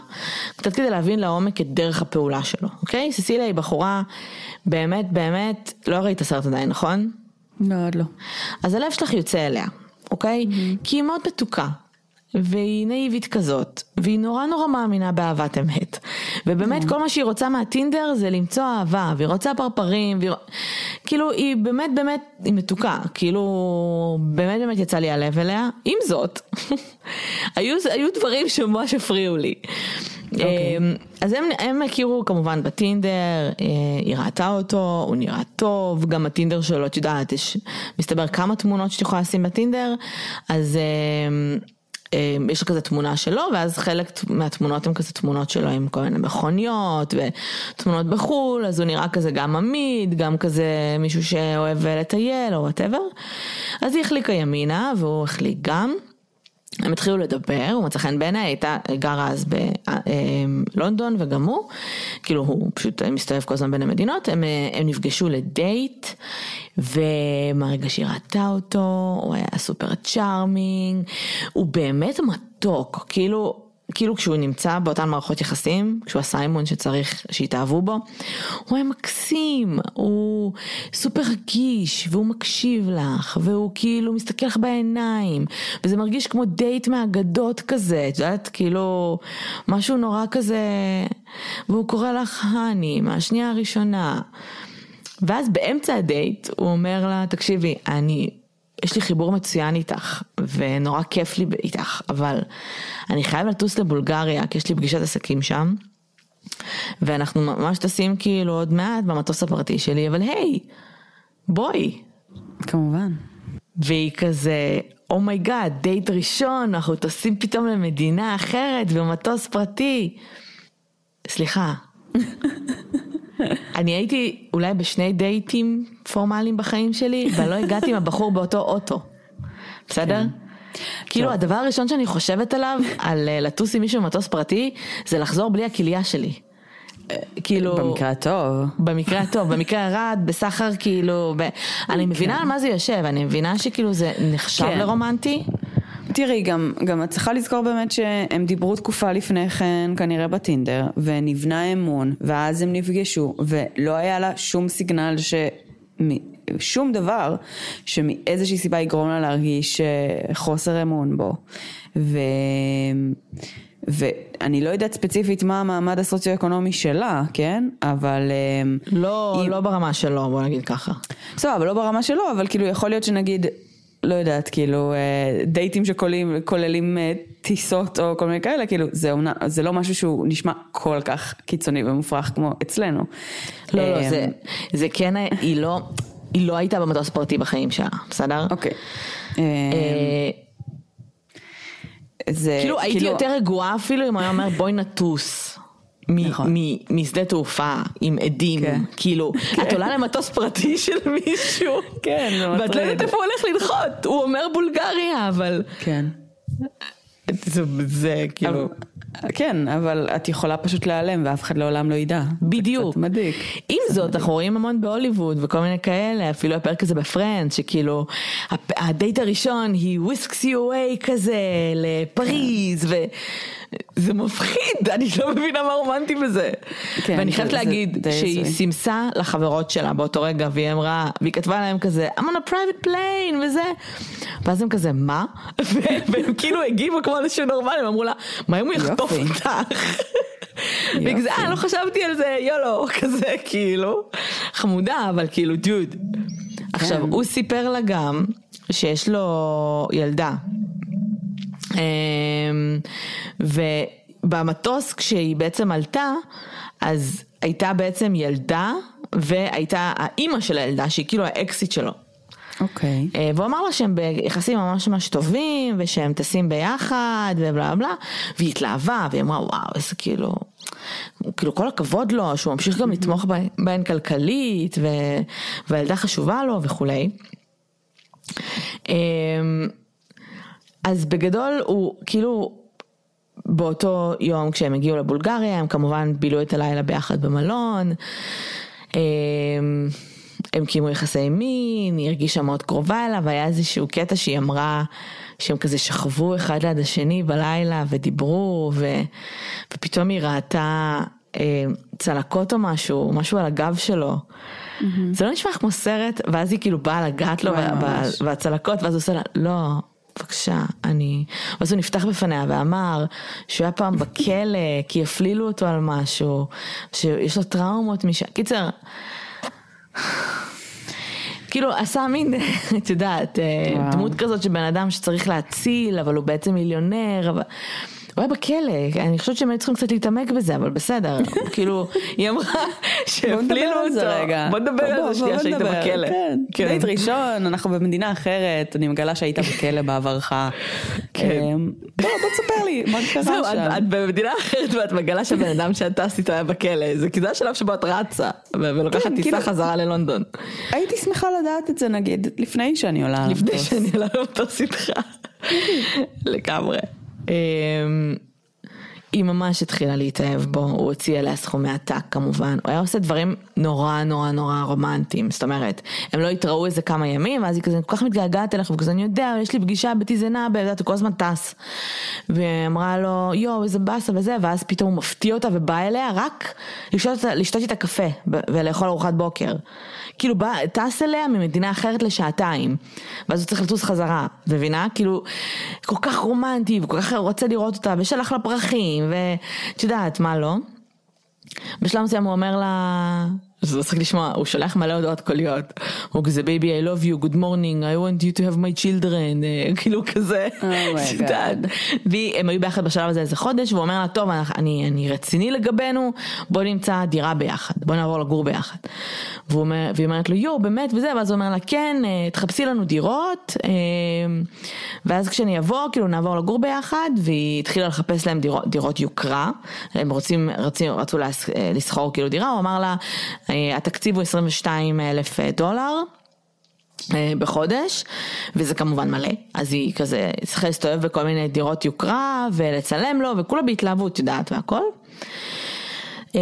קצת כדי להבין לעומק את דרך הפעולה שלו, אוקיי? ססיליה היא בחורה באמת באמת, לא ראית הסרט עדיין נכון? לא, עוד לא. אז הלב שלך יוצא אליה, אוקיי? Mm-hmm. כי היא מאוד מתוקה. והיא נאיבית כזאת, והיא נורא נורא מאמינה באהבת אמת. ובאמת mm. כל מה שהיא רוצה מהטינדר זה למצוא אהבה, והיא רוצה פרפרים, והיא... כאילו היא באמת באמת, היא מתוקה, כאילו באמת באמת יצא לי הלב אליה. עם זאת, היו, היו דברים שממש הפריעו לי. Okay. אז הם, הם הכירו כמובן בטינדר, היא ראתה אותו, הוא נראה טוב, גם הטינדר שלו, את יודעת, יש מסתבר כמה תמונות שאת יכולה לשים בטינדר, אז... יש לו כזה תמונה שלו, ואז חלק מהתמונות הן כזה תמונות שלו עם כל מיני מכוניות ותמונות בחו"ל, אז הוא נראה כזה גם אמיד, גם כזה מישהו שאוהב לטייל או whatever. אז היא החליקה ימינה והוא החליק גם. הם התחילו לדבר, הוא מצא חן בעיניה, היא הייתה גרה אז בלונדון וגם הוא, כאילו הוא פשוט מסתובב כל הזמן בין המדינות, הם, הם נפגשו לדייט, ומהרגע שהיא ראתה אותו, הוא היה super charming, הוא באמת מתוק, כאילו כאילו כשהוא נמצא באותן מערכות יחסים, כשהוא הסיימון שצריך שיתאהבו בו, הוא היה מקסים, הוא סופר רגיש, והוא מקשיב לך, והוא כאילו מסתכל לך בעיניים, וזה מרגיש כמו דייט מהאגדות כזה, את יודעת, כאילו, משהו נורא כזה, והוא קורא לך האני מהשנייה הראשונה. ואז באמצע הדייט הוא אומר לה, תקשיבי, אני יש לי חיבור מצוין איתך, ונורא כיף לי איתך, אבל אני חייב לטוס לבולגריה, כי יש לי פגישת עסקים שם, ואנחנו ממש טסים כאילו עוד מעט במטוס הפרטי שלי, אבל היי, בואי. כמובן. והיא כזה, oh my God, oh דייט ראשון, אנחנו טסים פתאום למדינה אחרת במטוס פרטי. סליחה. אני הייתי אולי בשני דייטים פורמליים בחיים שלי, ולא הגעתי עם הבחור באותו אוטו. בסדר? כאילו טוב. הדבר הראשון שאני חושבת עליו, על אה, לטוס עם מישהו במטוס פרטי, זה לחזור בלי הכליה שלי. אה, כאילו... במקרה הטוב. במקרה הטוב, במקרה הרע, בסחר כאילו, ב... אני מבינה על מה זה יושב, אני מבינה שכאילו זה נחשב כן. לרומנטי. תראי, גם, גם את צריכה לזכור באמת שהם דיברו תקופה לפני כן, כנראה בטינדר, ונבנה אמון, ואז הם נפגשו, ולא היה לה שום סיגנל ש... שום דבר שמאיזושהי סיבה יגרום לה להרגיש אה, חוסר אמון בו. ו... ואני לא יודעת ספציפית מה המעמד הסוציו-אקונומי שלה, כן? אבל... אה, לא, אם- לא ברמה שלו, בוא נגיד ככה. בסדר, אבל לא ברמה שלו, אבל כאילו יכול להיות שנגיד, לא יודעת, כאילו אה, דייטים שכוללים אה, טיסות או כל מיני כאלה, כאילו זה, אומנ... זה לא משהו שהוא נשמע כל כך קיצוני ומופרך כמו אצלנו. לא, לא, אה, זה, זה כן, היא לא, היא לא הייתה במטוס פרטי בחיים שלה, בסדר? אוקיי. זה כאילו הייתי יותר רגועה אפילו אם הוא היה אומר בואי נטוס. מ- נכון. מ- משדה תעופה עם עדים, כן. כאילו, את עולה למטוס פרטי של מישהו, כן, זה ואת לא. יודעת איפה הוא הולך לנחות, הוא אומר בולגריה, אבל כן. זה, זה כאילו, אבל- כן, אבל את יכולה פשוט להיעלם ואף אחד לעולם לא ידע. בדיוק. זה קצת מדאיג. עם זאת, אנחנו רואים המון בהוליווד וכל מיני כאלה, אפילו הפרק הזה ב Friends, שכאילו, הדייט הראשון היא whisks you away כזה לפריז, וזה מפחיד, אני לא מבינה מה רומנטי בזה. כן, ואני זה- חייבת זה להגיד שהיא. סימסה לחברות שלה באותו רגע, והיא אמרה, והיא כתבה להם כזה, I'm on a private plane וזה, ואז הם כזה, מה? והם כאילו הגיבו כמו אנשים נורמליים, אמרו לה, מה אם הוא יחטוף. אותך? והיא כזה, אה, לא חשבתי על זה, יולו, כזה, כאילו, חמודה, אבל כאילו, דוד. עכשיו, הוא סיפר לה גם שיש לו ילדה. ובמטוס כשהיא בעצם עלתה, אז הייתה בעצם ילדה, והייתה האימא של הילדה, שהיא כאילו האקסיט שלו. אוקיי. אה, והוא אמר לה שהם ביחסים ממש ממש טובים, ושהם טסים ביחד, ובלה בלה, והיא התלהבה, והיא אמרה, וואו, איזה כאילו, כאילו כל הכבוד לו, שהוא ממשיך גם לתמוך בהן- בהן כלכלית, ו... והילדה חשובה לו וכולי. אמ, אז בגדול הוא כאילו באותו יום כשהם הגיעו לבולגריה הם כמובן בילו את הלילה ביחד במלון. אמ, הם קיימו יחסי מין, היא הרגישה מאוד קרובה אליו, היה איזשהו קטע שהיא אמרה שהם כזה שכבו אחד ליד השני בלילה ודיברו ו... ופתאום היא ראתה אה, צלקות או משהו, משהו על הגב שלו. זה לא נשמע כמו סרט, ואז היא כאילו באה לגעת לו. והצלקות, ואז הוא עושה לה, לא, בבקשה, אני... ואז הוא נפתח בפניה ואמר שהוא היה פעם בכלא, כי הפלילו אותו על משהו, שיש לו טראומות משם. קיצר, כאילו עשה מין, את יודעת, אה. דמות כזאת של בן אדם שצריך להציל, אבל הוא בעצם מיליונר, אבל... הוא היה בכלא, אני חושבת שהם היו צריכים קצת להתעמק בזה, אבל בסדר, כאילו, היא אמרה שהפלילו אותו. בוא נדבר על זה שנייה שהיית. בכלא. כן. דייט ראשון, אנחנו במדינה אחרת, אני מגלה שהיית בכלא בעברך. כן. אמ, בוא, בוא תספר לי, מה קרה זהו, את, שם? במדינה אחרת ואת מגלה שהבן אדם שאת טסת איתו היה בכלא, זה כי זה השלב שבו את רצה, ולוקחת כן, טיסה כאילו- חזרה ללונדון. הייתי שמחה לדעת את זה נגיד, לפני שאני עולה. לפני. שאני עולה למטוס איתך. לגמרי. Um, היא ממש התחילה להתאהב בו, הוא הוציא עליה סכומי עתק כמובן, הוא היה עושה דברים נורא נורא נורא רומנטיים, זאת אומרת, הם לא התראו איזה כמה ימים, ואז היא כזה כל כך מתגעגעת אליך, וכזה אני יודע, יש לי פגישה בטיזנה, הוא כל הזמן טס. והיא אמרה לו, יואו, איזה באסה וזה, ואז פתאום הוא מפתיע אותה ובא אליה רק לשתות, לשתות איתה קפה ולאכול ארוחת בוקר. כאילו בא, טס אליה ממדינה אחרת לשעתיים, ואז הוא צריך לטוס חזרה, מבינה? כאילו, כל כך רומנטי, וכל כך רוצה לראות אותה, ושלח לה פרחים, ואת יודעת, מה לא? בשלב מסוים הוא אומר לה, זה מצחיק לשמוע, הוא שולח מלא הודעות קוליות, הוא כזה baby I love you, good morning, I want you to have my children, אה, כאילו כזה, Oh. והם היו ביחד בשלב הזה איזה חודש, והוא אומר לה, טוב, אני, אני רציני לגבינו, בוא נמצא דירה ביחד, בוא נעבור לגור ביחד. והוא והיא אומרת לו, יואו, באמת, וזה, ואז הוא אומר לה, כן, אה, תחפשי לנו דירות, אה, ואז כשאני אבוא, כאילו נעבור לגור ביחד, והיא התחילה לחפש להם דירות, דירות יוקרה, הם רוצים, רצו לסחור כאילו דירה, הוא אמר לה, התקציב הוא 22 אלף דולר. אה, בחודש, וזה כמובן מלא, אז היא כזה צריכה להסתובב בכל מיני דירות יוקרה ולצלם לו וכולה בהתלהבות, יודעת, והכל. אמ,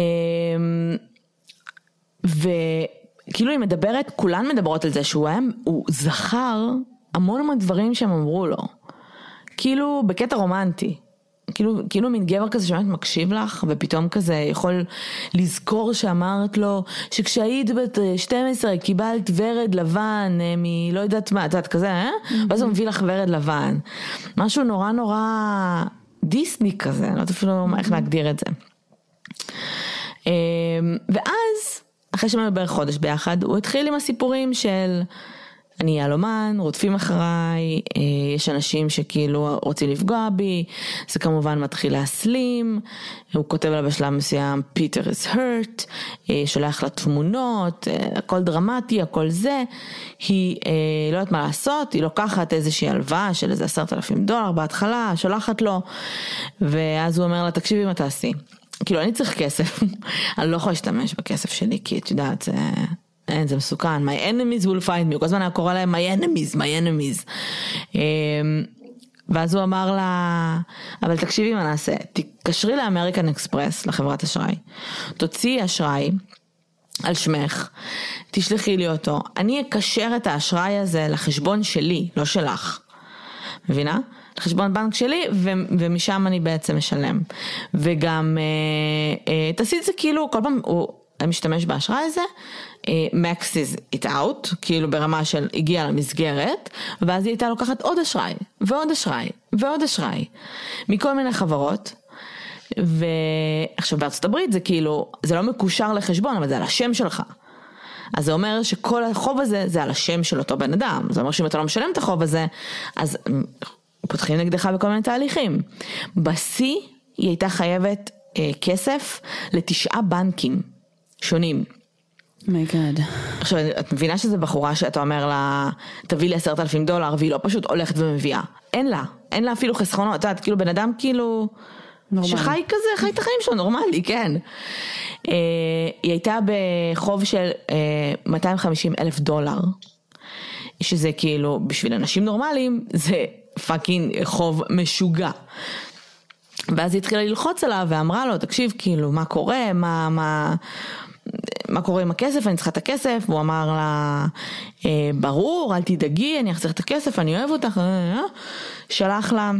וכאילו היא מדברת, כולן מדברות על זה שהוא היה, הוא זכר המון המון דברים שהם אמרו לו, כאילו בקטע רומנטי. כאילו, כאילו מין גבר כזה שבאמת מקשיב לך, ופתאום כזה יכול לזכור שאמרת לו שכשהיית בת 12 קיבלת ורד לבן אה, מלא יודעת מה, את יודעת כזה, אה? ואז הוא מביא לך ורד לבן. משהו נורא נורא דיסני כזה, אני לא יודעת אפילו איך להגדיר את זה. אמ, ואז, אחרי שהם היו בערך חודש ביחד, הוא התחיל עם הסיפורים של אני יהלומן, רודפים אחריי, אה, יש אנשים שכאילו רוצים לפגוע בי, זה כמובן מתחיל להסלים, הוא כותב לה בשלב מסוים, Peter is hurt, אה, שולח לה תמונות, אה, הכל דרמטי, הכל זה, היא לא יודעת מה לעשות, היא לוקחת איזושהי הלוואה של איזה עשרת אלפים דולר בהתחלה, שולחת לו, ואז הוא אומר לה, תקשיבי מה תעשי. כאילו אני צריך כסף, אני לא יכולה להשתמש בכסף שלי כי את יודעת זה, אין זה מסוכן, my enemies will find me, הוא כל הזמן היה קורא להם my enemies, my enemies. אמ, ואז הוא אמר לה, אבל תקשיבי מה נעשה, תתקשרי לאמריקן אקספרס, לחברת אשראי, תוציאי אשראי. על שמך, תשלחי לי אותו, אני אקשר את האשראי הזה לחשבון שלי, לא שלך. מבינה? לחשבון בנק שלי ו- ומשם אני בעצם משלם. וגם אה, אה, תעשי את זה כאילו כל פעם הוא משתמש באשראי הזה, אה, maxes it out, כאילו ברמה של הגיע למסגרת, ואז היא הייתה לוקחת עוד אשראי, ועוד אשראי, ועוד אשראי, מכל מיני חברות. ועכשיו בארצות הברית זה כאילו, זה לא מקושר לחשבון, אבל זה על השם שלך. אז זה אומר שכל החוב הזה זה על השם של אותו בן אדם. זה אומר שאם אתה לא משלם את החוב הזה, אז פותחים נגדך בכל מיני תהליכים. בשיא היא הייתה חייבת אה, כסף לתשעה בנקים שונים. My God. עכשיו את מבינה שזו בחורה שאתה אומר לה תביא לי עשרת אלפים דולר והיא לא פשוט הולכת ומביאה. אין לה, אין לה אפילו חסכונות, את יודעת, כאילו בן אדם כאילו... נורמלי. שחי כזה, חי את החיים שלו, נורמלי, כן. אה, היא הייתה בחוב של אה, 250 אלף דולר, שזה כאילו, בשביל אנשים נורמליים, זה fucking חוב משוגע. ואז היא התחילה ללחוץ עליו ואמרה לו, תקשיב, כאילו, מה קורה, מה, מה, מה קורה עם הכסף, אני צריכה את הכסף, והוא אמר לה, "אה, ברור, אל תדאגי, אני אחזיר את הכסף, אני אוהב אותך, אה, אה, אה." שלח לה.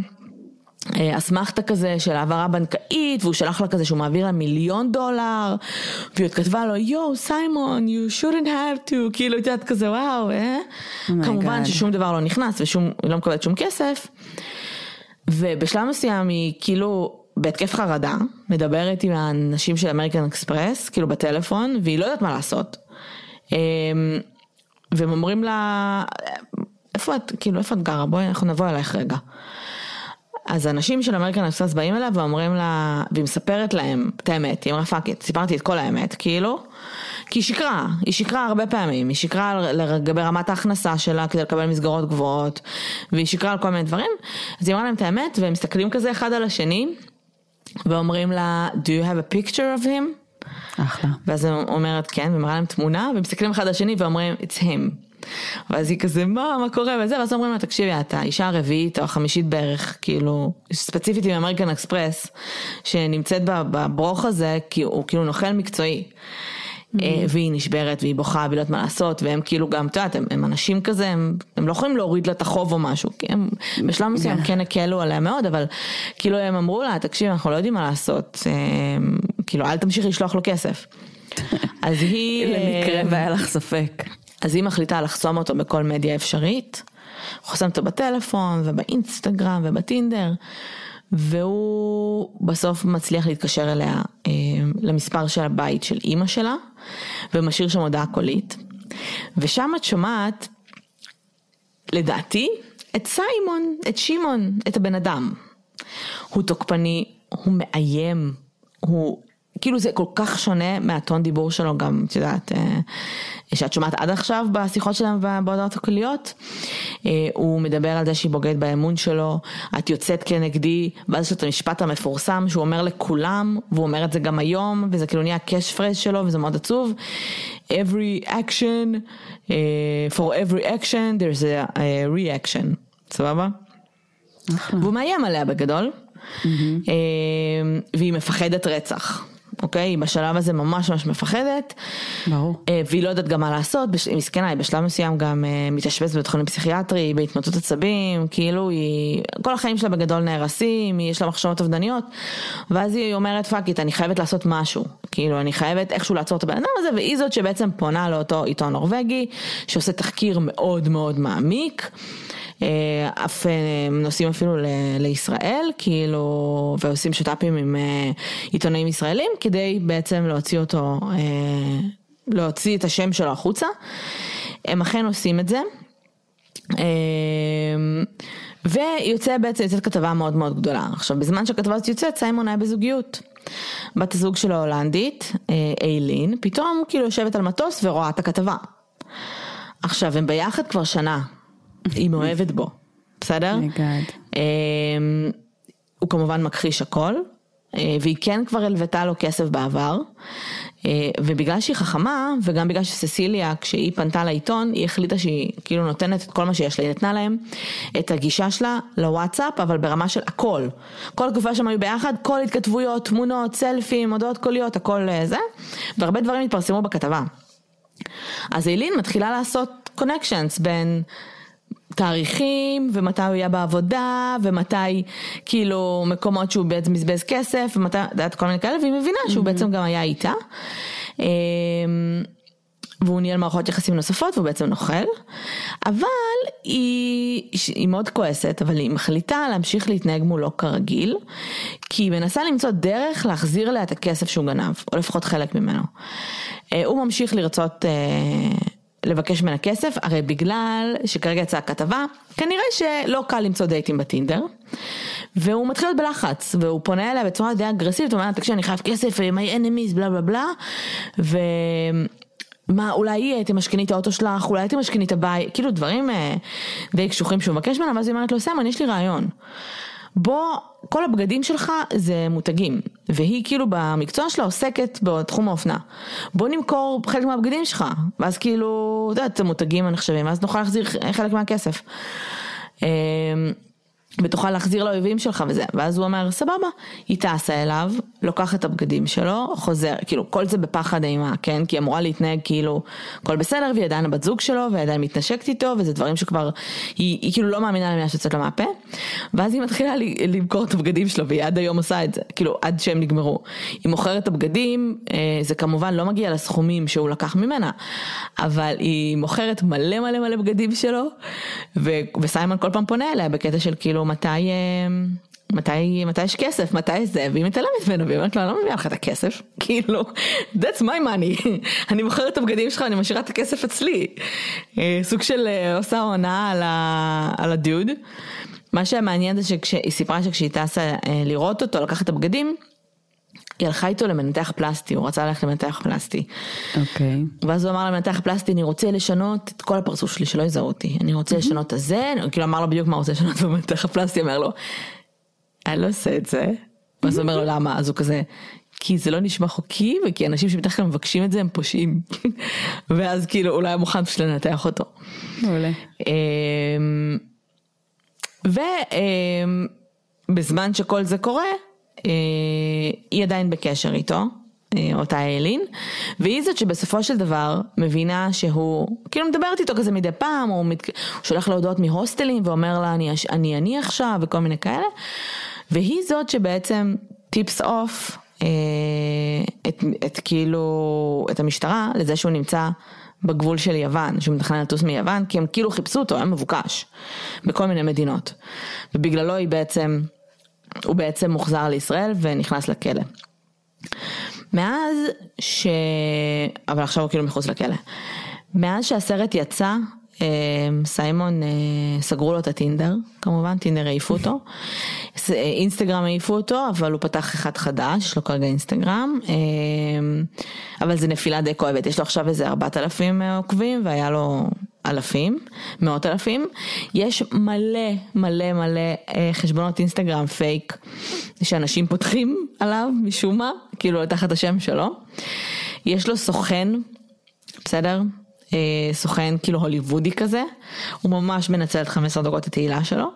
אסמכתה כזה של העברה בנקאית והוא שלח לה כזה שהוא מעביר לה מיליון דולר והיא עוד כתבה לו יואו סיימון you shouldn't have to כאילו את יודעת כזה וואו אה? Oh כמובן God. ששום דבר לא נכנס ושום היא לא מקבלת שום כסף ובשלב מסוים היא כאילו בהתקף חרדה מדברת עם האנשים של אמריקן אקספרס כאילו בטלפון והיא לא יודעת מה לעשות. אה, והם אומרים לה איפה את כאילו איפה את גרה? בואי אנחנו נבוא אלייך רגע. אז אנשים של אמריקן אקספרס באים אליה ואומרים לה, והיא מספרת להם את האמת, היא אמרה fuck סיפרתי את כל האמת, כאילו, כי היא שיקרה, היא שיקרה הרבה פעמים, היא שיקרה לגבי רמת ההכנסה שלה כדי לקבל מסגרות גבוהות, והיא שיקרה על כל מיני דברים, אז היא אמרה להם את האמת, והם מסתכלים כזה אחד על השני, ואומרים לה, do you have a picture of him? אחלה. ואז היא אומרת כן, ומראה להם תמונה, ומסתכלים אחד על השני ואומרים, it's him. ואז היא כזה, מה, מה קורה וזה, ואז אומרים לה, תקשיבי, את האישה הרביעית או החמישית בערך, כאילו, ספציפית עם אמריקן אקספרס, שנמצאת בברוך הזה, כי הוא כאילו נוכל מקצועי. אה, והיא נשברת והיא בוכה והיא לא יודעת מה לעשות והם כאילו גם, את יודעת, הם, הם אנשים כזה, הם, הם לא יכולים להוריד לה את החוב או משהו, כי הם בשלב מסוים כן הקלו עליה מאוד, אבל כאילו הם אמרו לה, תקשיב, אנחנו לא יודעים מה לעשות, אה, כאילו אל תמשיכי לשלוח לו כסף. אז היא... למקרה אה, והיה לך ספק. אז היא מחליטה לחסום אותו בכל מדיה אפשרית, חוסמת אותו בטלפון ובאינסטגרם ובטינדר, והוא בסוף מצליח להתקשר אליה אה, למספר של הבית של אימא שלה, ומשאיר שם הודעה קולית, ושם את שומעת, לדעתי, את סיימון, את שמעון, את הבן אדם. הוא תוקפני, הוא מאיים, הוא כאילו זה כל כך שונה מהטון דיבור שלו גם, את יודעת, אה, שאת שומעת עד עכשיו בשיחות שלהם בהודעות הקוליות, אה, הוא מדבר על זה שהיא בוגדת באמון שלו, את יוצאת כנגדי, ואז יש את המשפט המפורסם שהוא אומר לכולם, והוא אומר את זה גם היום, וזה כאילו נהיה קאש פרז שלו, וזה מאוד עצוב. every action, uh, for every action there's a, reaction, סבבה? והוא מאיים עליה בגדול, mm-hmm. והיא מפחדת רצח. אוקיי? היא בשלב הזה ממש ממש מפחדת. ברור. אה, והיא לא יודעת גם מה לעשות, היא מסכנה, היא בשלב מסוים גם אה, מתאשפזת בבית חולים פסיכיאטרי, בהתמוטטות עצבים, כאילו היא, כל החיים שלה בגדול נהרסים, יש לה מחשבות אובדניות, ואז היא אומרת fuck it, אני חייבת לעשות משהו, כאילו אני חייבת איכשהו לעצור את הבן אדם הזה, והיא זאת שבעצם פונה לאותו עיתון נורבגי, שעושה תחקיר מאוד מאוד מעמיק. אה, אף אה, נוסעים אפילו לישראל, כאילו, ועושים שת"פים עם אה, עיתונאים ישראלים, כדי בעצם להוציא אותו, להוציא את השם שלו החוצה. הם אכן עושים את זה. ויוצא בעצם, יוצאת כתבה מאוד מאוד גדולה. עכשיו, בזמן שהכתבה הזאת יוצאת, סיימון היה בזוגיות. בת הזוג שלו ההולנדית, איילין, פתאום כאילו יושבת על מטוס ורואה את הכתבה. עכשיו, הם ביחד כבר שנה, היא מאוהבת בו, בסדר? Oh אמ, הוא כמובן מכחיש הכל, אה, והיא כן כבר הלוותה לו כסף בעבר, אה, ובגלל שהיא חכמה, וגם בגלל שססיליה, כשהיא פנתה לעיתון, היא החליטה שהיא כאילו נותנת את כל מה שיש לה, היא נתנה להם את הגישה שלה לוואטסאפ, אבל ברמה של הכל. כל התקופה שהם היו ביחד, כל התכתבויות, תמונות, סלפים, הודעות קוליות, הכל אה, זה, והרבה דברים התפרסמו בכתבה. אז אילין מתחילה לעשות קונקשנס בין תאריכים ומתי הוא יהיה בעבודה ומתי כאילו מקומות שהוא בעצם מזבז כסף ומתי, את יודעת כל מיני כאלה והיא מבינה שהוא mm-hmm. בעצם גם היה איתה. אמ, והוא ניהל מערכות יחסים נוספות והוא בעצם נוכל, אבל היא, היא מאוד כועסת, אבל היא מחליטה להמשיך להתנהג מולו כרגיל, כי היא מנסה למצוא דרך להחזיר לה את הכסף שהוא גנב, או לפחות חלק ממנו. אה, הוא ממשיך לרצות אה, לבקש ממנה כסף, הרי בגלל שכרגע יצאה הכתבה, כנראה שלא קל למצוא דייטים בטינדר. והוא מתחיל להיות בלחץ, והוא פונה אליה בצורה די אגרסיבית, הוא אומר לה, תקשיב, אני חייב כסף, my enemies, בלה בלה בלה, ו... מה, אולי תמשכני את האוטו שלך, אולי תמשכני את הבית, כאילו דברים אה, די קשוחים שהוא מבקש ממנה, ואז היא אומרת לו, סמן, יש לי רעיון. בוא, כל הבגדים שלך זה מותגים, והיא כאילו במקצוע שלה עוסקת בתחום האופנה. בוא נמכור חלק מהבגדים שלך, ואז כאילו, אתה יודע, את המותגים הנחשבים, ואז נוכל להחזיר חלק מהכסף. אמ, ותוכל להחזיר לאויבים שלך וזה, ואז הוא אומר סבבה, היא טסה אליו, לוקחת את הבגדים שלו, חוזר, כאילו כל זה בפחד אימה, כן? כי היא אמורה להתנהג כאילו הכל בסדר והיא עדיין הבת זוג שלו והיא עדיין מתנשקת איתו וזה דברים שכבר, היא, היא כאילו לא מאמינה למילה שיוצאת לה מהפה, ואז היא מתחילה למכור את הבגדים שלו והיא עד היום עושה את זה, כאילו עד שהם נגמרו. היא מוכרת את הבגדים, אה, זה כמובן לא מגיע לסכומים שהוא לקח ממנה, אבל היא מוכרת מלא מלא מלא בגדים שלו, ו, וסיימון כל פעם פונה אליה בקטע של כאילו מתי, אה, מתי, מתי יש כסף, מתי זה, והיא מתעלמת ממנו, והיא אומרת לו, אני לא מביאה לך את הכסף, כאילו, that's my money, אני מוכרת את הבגדים שלך, אני משאירה את הכסף אצלי. אה, סוג של אה, עושה הונאה על, על הדוד. מה שמעניין זה שהיא סיפרה שכשהיא טסה לראות אותו, לקחת את הבגדים, היא הלכה איתו למנתח פלסטי, הוא רצה ללכת למנתח פלסטי. אוקיי. Okay. ואז הוא אמר למנתח פלסטי, אני רוצה לשנות את כל הפרצוף שלי, שלא יזהו אותי. אני רוצה mm-hmm. לשנות את הזה, כאילו אמר לו בדיוק מה הוא רוצה לשנות, ומנתח הפלסטי אומר לו, אני לא עושה את זה. ואז הוא אומר לו למה, אז הוא כזה, כי זה לא נשמע חוקי, וכי אנשים שבדרך כלל מבקשים את זה הם פושעים. ואז כאילו אולי מוכן פשוט לנתח אותו. מעולה. אמ, ובזמן שכל זה קורה, אה, היא עדיין בקשר איתו, אה, אותה אלין, והיא זאת שבסופו של דבר מבינה שהוא, כאילו מדברת איתו כזה מדי פעם, הוא, מת, שולח לה הודעות מהוסטלים ואומר לה אני, אני אני עכשיו וכל מיני כאלה, והיא זאת שבעצם טיפס אוף אה, את, את כאילו, את המשטרה לזה שהוא נמצא בגבול של יוון, שהוא מתכנן לטוס מיוון, כי הם כאילו חיפשו אותו, היה מבוקש בכל מיני מדינות. ובגללו היא בעצם הוא בעצם מוחזר לישראל ונכנס לכלא. מאז ש... אבל עכשיו הוא כאילו מחוץ לכלא. מאז שהסרט יצא, סיימון אה, סגרו לו את הטינדר, כמובן, טינדר העיפו אותו. אה, אינסטגרם העיפו אותו, אבל הוא פתח אחד חדש, יש לו כרגע אינסטגרם. אה, אבל זה נפילה די כואבת, יש לו עכשיו איזה 4,000 עוקבים, והיה לו אלפים, מאות אלפים. יש מלא מלא מלא אה, חשבונות אינסטגרם פייק שאנשים פותחים עליו משום מה, כאילו תחת השם שלו. יש לו סוכן, בסדר? אה, סוכן כאילו הוליוודי כזה, הוא ממש מנצל את 15 דקות התהילה שלו,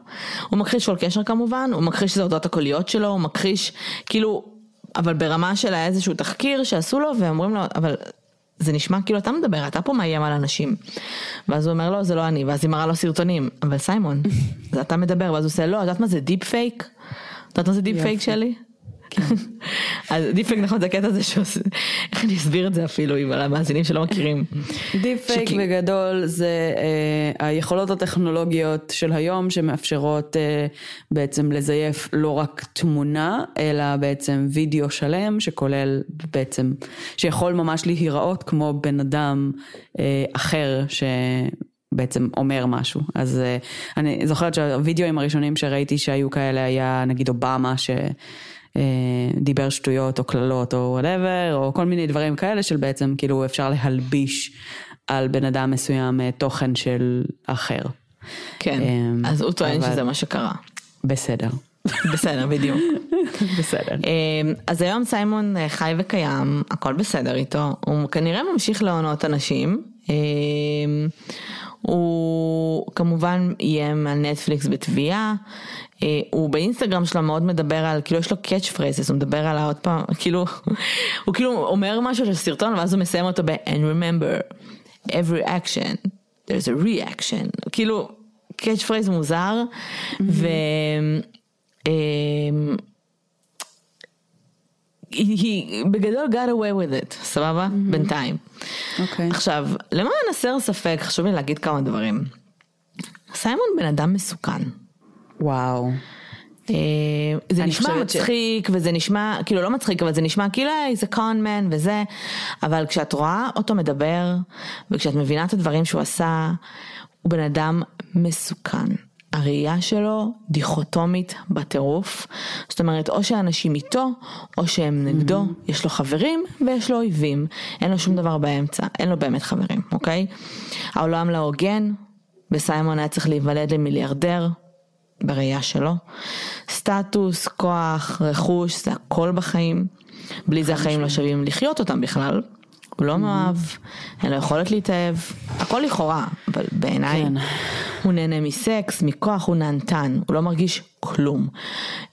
הוא מכחיש כל קשר כמובן, הוא מכחיש את ההודעות הקוליות שלו, הוא מכחיש כאילו, אבל ברמה של איזשהו תחקיר שעשו לו ואומרים לו, אבל זה נשמע כאילו אתה מדבר, אתה פה מאיים על אנשים. ואז הוא אומר לא, זה לא אני, ואז היא מראה לו סרטונים, אבל סיימון, זה אתה מדבר, ואז הוא עושה לא, את יודעת מה זה deep fake? את יודעת מה זה deep. fake שלי? אז deep fake נכון זה הקטע הזה שעושה, איך אני אסביר את זה אפילו עם המאזינים שלא מכירים. deep fake שכי- בגדול זה אה, היכולות הטכנולוגיות של היום שמאפשרות אה, בעצם לזייף לא רק תמונה אלא בעצם וידאו שלם שכולל בעצם שיכול ממש להיראות כמו בן אדם אה, אחר ש... בעצם אומר משהו אז אה, אני זוכרת שהווידאוים הראשונים שראיתי שהיו כאלה היה נגיד אובמה ש... אה, דיבר שטויות או קללות או whatever, או כל מיני דברים כאלה של בעצם כאילו אפשר להלביש על בן אדם מסוים אה, תוכן של אחר. כן, אמ, אז הוא טוען שזה מה שקרה. בסדר. בסדר, בדיוק. בסדר. אמ, אז היום סיימון אה, חי וקיים, הכל בסדר איתו, הוא כנראה ממשיך להונות אנשים. הוא כמובן איים על נטפליקס בתביעה, אה, הוא באינסטגרם שלו מאוד מדבר על, כאילו יש לו catch phrases, הוא מדבר על עוד פעם, כאילו, הוא כאילו אומר משהו של סרטון ואז הוא מסיים אותו ב- and remember, every action, there's a reaction, כאילו catch phrase מוזר, ו... אמ, היא, היא בגדול got away with it, סבבה? בינתיים. אוקיי. עכשיו, למען הסר ספק, חשוב לי להגיד כמה דברים. סיימון בן אדם מסוכן. וואו. אה, זה נשמע חושבת ש- מצחיק וזה נשמע, כאילו לא מצחיק, אבל זה נשמע כאילו "היי, זה con man וזה, אבל כשאת רואה אותו מדבר וכשאת מבינה את הדברים שהוא עשה, הוא בן אדם מסוכן. הראייה שלו דיכוטומית בטירוף, זאת אומרת או שאנשים איתו או שהם נגדו, יש לו חברים ויש לו אויבים, אין לו שום דבר באמצע, אין לו באמת חברים, אוקיי? העולם לא הוגן, וסיימון היה צריך להיוולד למיליארדר, בראייה שלו. סטטוס, כוח, רכוש, זה הכל בחיים. בלי זה החיים לא שווים לחיות אותם בכלל. הוא לא מאוהב, אין לו יכולת להתאהב, הכל לכאורה, אבל בעיניי כן. הוא נהנה מסקס, מכוח, הוא נהנתן, הוא לא מרגיש כלום.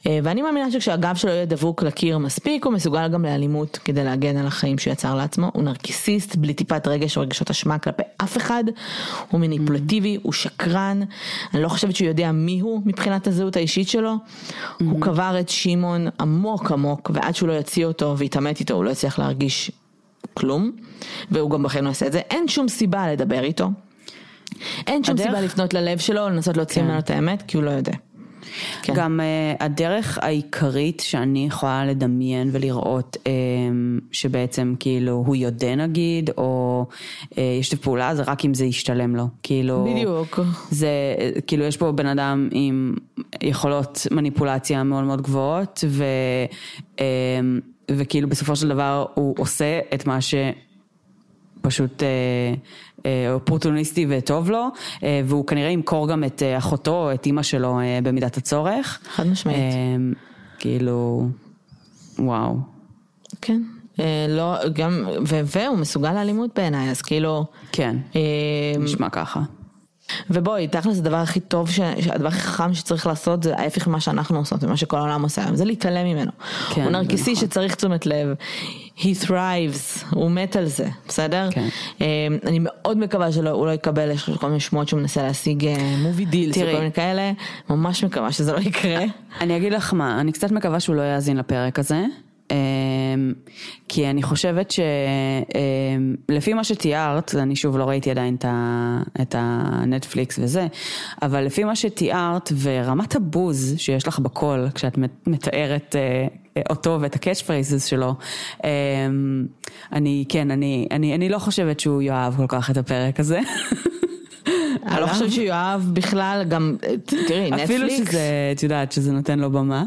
אה, ואני מאמינה שכשהגב שלו יהיה דבוק לקיר מספיק, הוא מסוגל גם לאלימות כדי להגן על החיים שהוא יצר לעצמו. הוא נרקיסיסט בלי טיפת רגש או רגשות אשמה כלפי אף אחד, הוא מניפולטיבי, הוא שקרן, אני לא חושבת שהוא יודע מי הוא מבחינת הזהות האישית שלו. הוא קבר את שמעון עמוק עמוק, ועד שהוא לא יוציא אותו ויתעמת איתו, הוא לא יצליח להרגיש כלום, והוא גם בחיים לא יעשה את זה. אין שום סיבה לדבר איתו. אין שום הדרך- סיבה לפנות ללב שלו, לנסות להוציא כן. ממנו את האמת, כי הוא לא יודע. כן. גם uh, הדרך העיקרית שאני יכולה לדמיין ולראות um, שבעצם כאילו הוא יודע נגיד, או uh, ישתף פעולה, זה רק אם זה ישתלם לו. כאילו... בדיוק. זה כאילו יש פה בן אדם עם יכולות מניפולציה מאוד מאוד גבוהות ו, אמ, וכאילו בסופו של דבר הוא עושה את מה שפשוט אה, אה, אופורטוניסטי וטוב לו אה, והוא כנראה ימכור גם את אה, אחותו או את אימא שלו אה, במידת הצורך. חד משמעית. אמ, כאילו וואו. כן. אה, לא, גם, ו- והוא מסוגל לאלימות בעיניי, אז כאילו... כן, אה, נשמע ככה. ובואי, תכל'ס הדבר הכי טוב, ש... הדבר הכי חכם שצריך לעשות זה ההפך ממה שאנחנו עושות ומה שכל העולם עושה היום, זה להתעלם ממנו. כן, הוא נרקיסי נכון. שצריך תשומת לב, he thrives, הוא מת על זה, בסדר? כן. אה, אני מאוד מקווה שהוא לא יקבל, יש כל מיני שמועות שהוא מנסה להשיג מובי דילס תראי. וכל מיני כאלה, ממש מקווה שזה לא יקרה. אני אגיד לך מה, אני קצת מקווה שהוא לא יאזין לפרק הזה. אמ, כי אני חושבת שלפי מה שתיארת, אני שוב לא ראיתי עדיין את הנטפליקס וזה, אבל לפי מה שתיארת ורמת הבוז שיש לך בקול כשאת מת- מתארת אה, אותו ואת ה catch phrases שלו, אמ, אני כן, אני, אני, אני לא חושבת שהוא יאהב כל כך את הפרק הזה. אני לא חושבת שהוא יאהב בכלל, גם, תראי, נטפליקס. אפילו שזה, את יודעת, שזה נותן לו במה.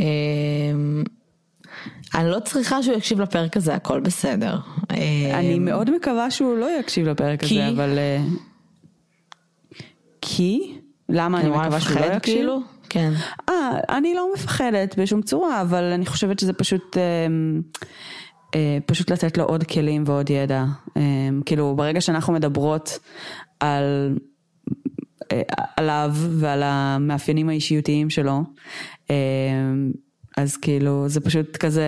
אמ, אני לא צריכה שהוא יקשיב לפרק הזה, הכל בסדר. אני אמ, מאוד מקווה שהוא לא יקשיב לפרק? הזה, אבל... אה, כי? למה אני מקווה שהוא לא יקשיב? כאילו? כן. אה, אני לא מפחדת בשום צורה, אבל אני חושבת שזה פשוט, אה, אה, פשוט לתת לו עוד כלים ועוד ידע. כאילו, ברגע שאנחנו מדברות על, אה, עליו ועל המאפיינים האישיותיים שלו, אז כאילו, זה פשוט כזה,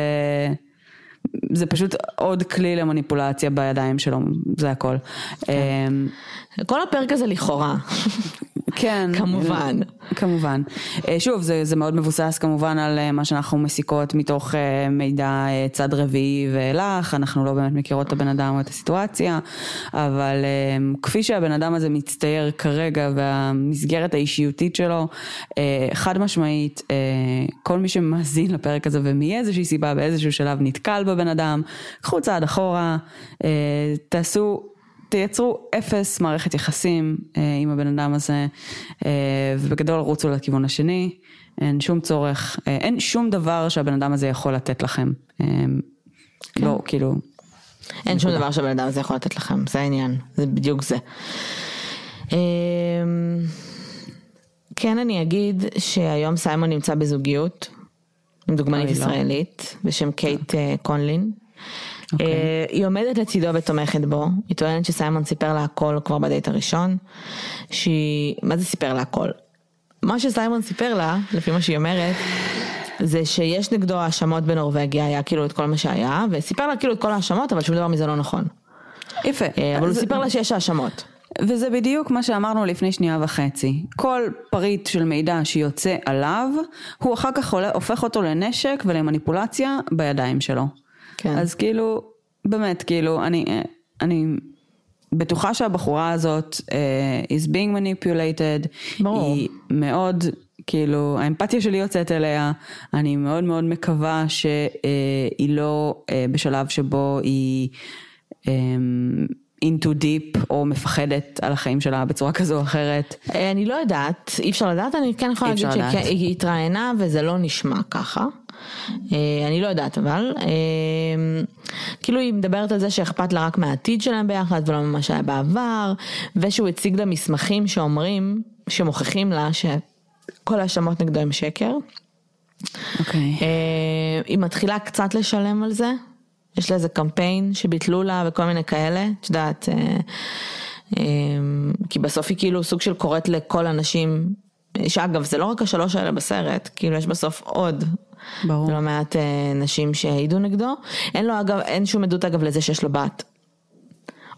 זה פשוט עוד כלי למניפולציה בידיים שלו, זה הכל. אה, כל הפרק הזה לכאורה. כן. כמובן. כמובן. אה, שוב, זה, זה מאוד מבוסס כמובן על אה, מה שאנחנו מסיקות מתוך אה, מידע צד רביעי ואילך, אנחנו לא באמת מכירות את הבן אדם או את הסיטואציה, אבל כפי שהבן אדם הזה מצטייר כרגע והמסגרת האישיותית שלו, חד משמעית, כל מי שמאזין לפרק הזה ומאיזושהי סיבה באיזשהו שלב נתקל בבן אדם, קחו צעד אחורה, תעשו תייצרו אפס מערכת יחסים אה, עם הבן אדם הזה, אה, ובגדול רוצו לכיוון השני, אין שום צורך, אה, אין שום דבר שהבן אדם הזה יכול לתת לכם. אה, כן. לא, כאילו, אין שום דבר שהבן אדם הזה יכול לתת לכם, זה העניין, זה בדיוק זה. אמ, כן אני אגיד שהיום סיימון נמצא בזוגיות עם דוגמנית לא. ישראלית בשם קייט אה, קונלין. אוקיי. אה, היא עומדת לצידו ותומכת בו, היא טוענת שסיימון סיפר לה הכל כבר בדייט הראשון, שהיא, מה זה סיפר לה הכל? מה שסיימון סיפר לה, לפי מה שהיא אומרת, זה שיש נגדו האשמות בנורבגיה, היה כאילו את כל מה שהיה, וסיפר לה כאילו את כל ההאשמות, אבל שום דבר מזה לא נכון. יפה. אה, אבל הוא סיפר לה שיש האשמות. וזה בדיוק מה שאמרנו לפני שנייה וחצי. כל פריט של מידע שיוצא עליו, הוא אחר כך הופך אותו לנשק ולמניפולציה בידיים שלו. כן. אז כאילו, באמת, כאילו, אני, אני בטוחה שהבחורה הזאת uh, is being manipulated, ברור. היא מאוד, כאילו, האמפתיה שלי יוצאת אליה, אני מאוד מאוד מקווה שהיא לא uh, בשלב שבו היא... um, into deep או מפחדת על החיים שלה בצורה כזו או אחרת. אה, אני לא יודעת, אי אפשר לדעת, אני כן יכולה להגיד. שהיא התראיינה וזה לא נשמע ככה. אה, אני לא יודעת אבל, אה, כאילו היא מדברת על זה שאכפת לה רק מהעתיד שלהם ביחד ולא ממה שהיה בעבר, ושהוא הציג לה מסמכים שאומרים, שמוכיחים לה שכל ההאשמות נגדו הם שקר. אוקיי. אה, היא מתחילה קצת לשלם על זה, יש לה איזה קמפיין שביטלו לה וכל מיני כאלה, את יודעת, כי בסוף היא כאילו סוג של קוראת לכל הנשים, שאגב זה לא רק השלוש האלה בסרט, כאילו יש בסוף עוד. ברור. לא מעט אה, נשים שהעידו נגדו, אין לו אגב, אין שום עדות אגב לזה שיש לו בת.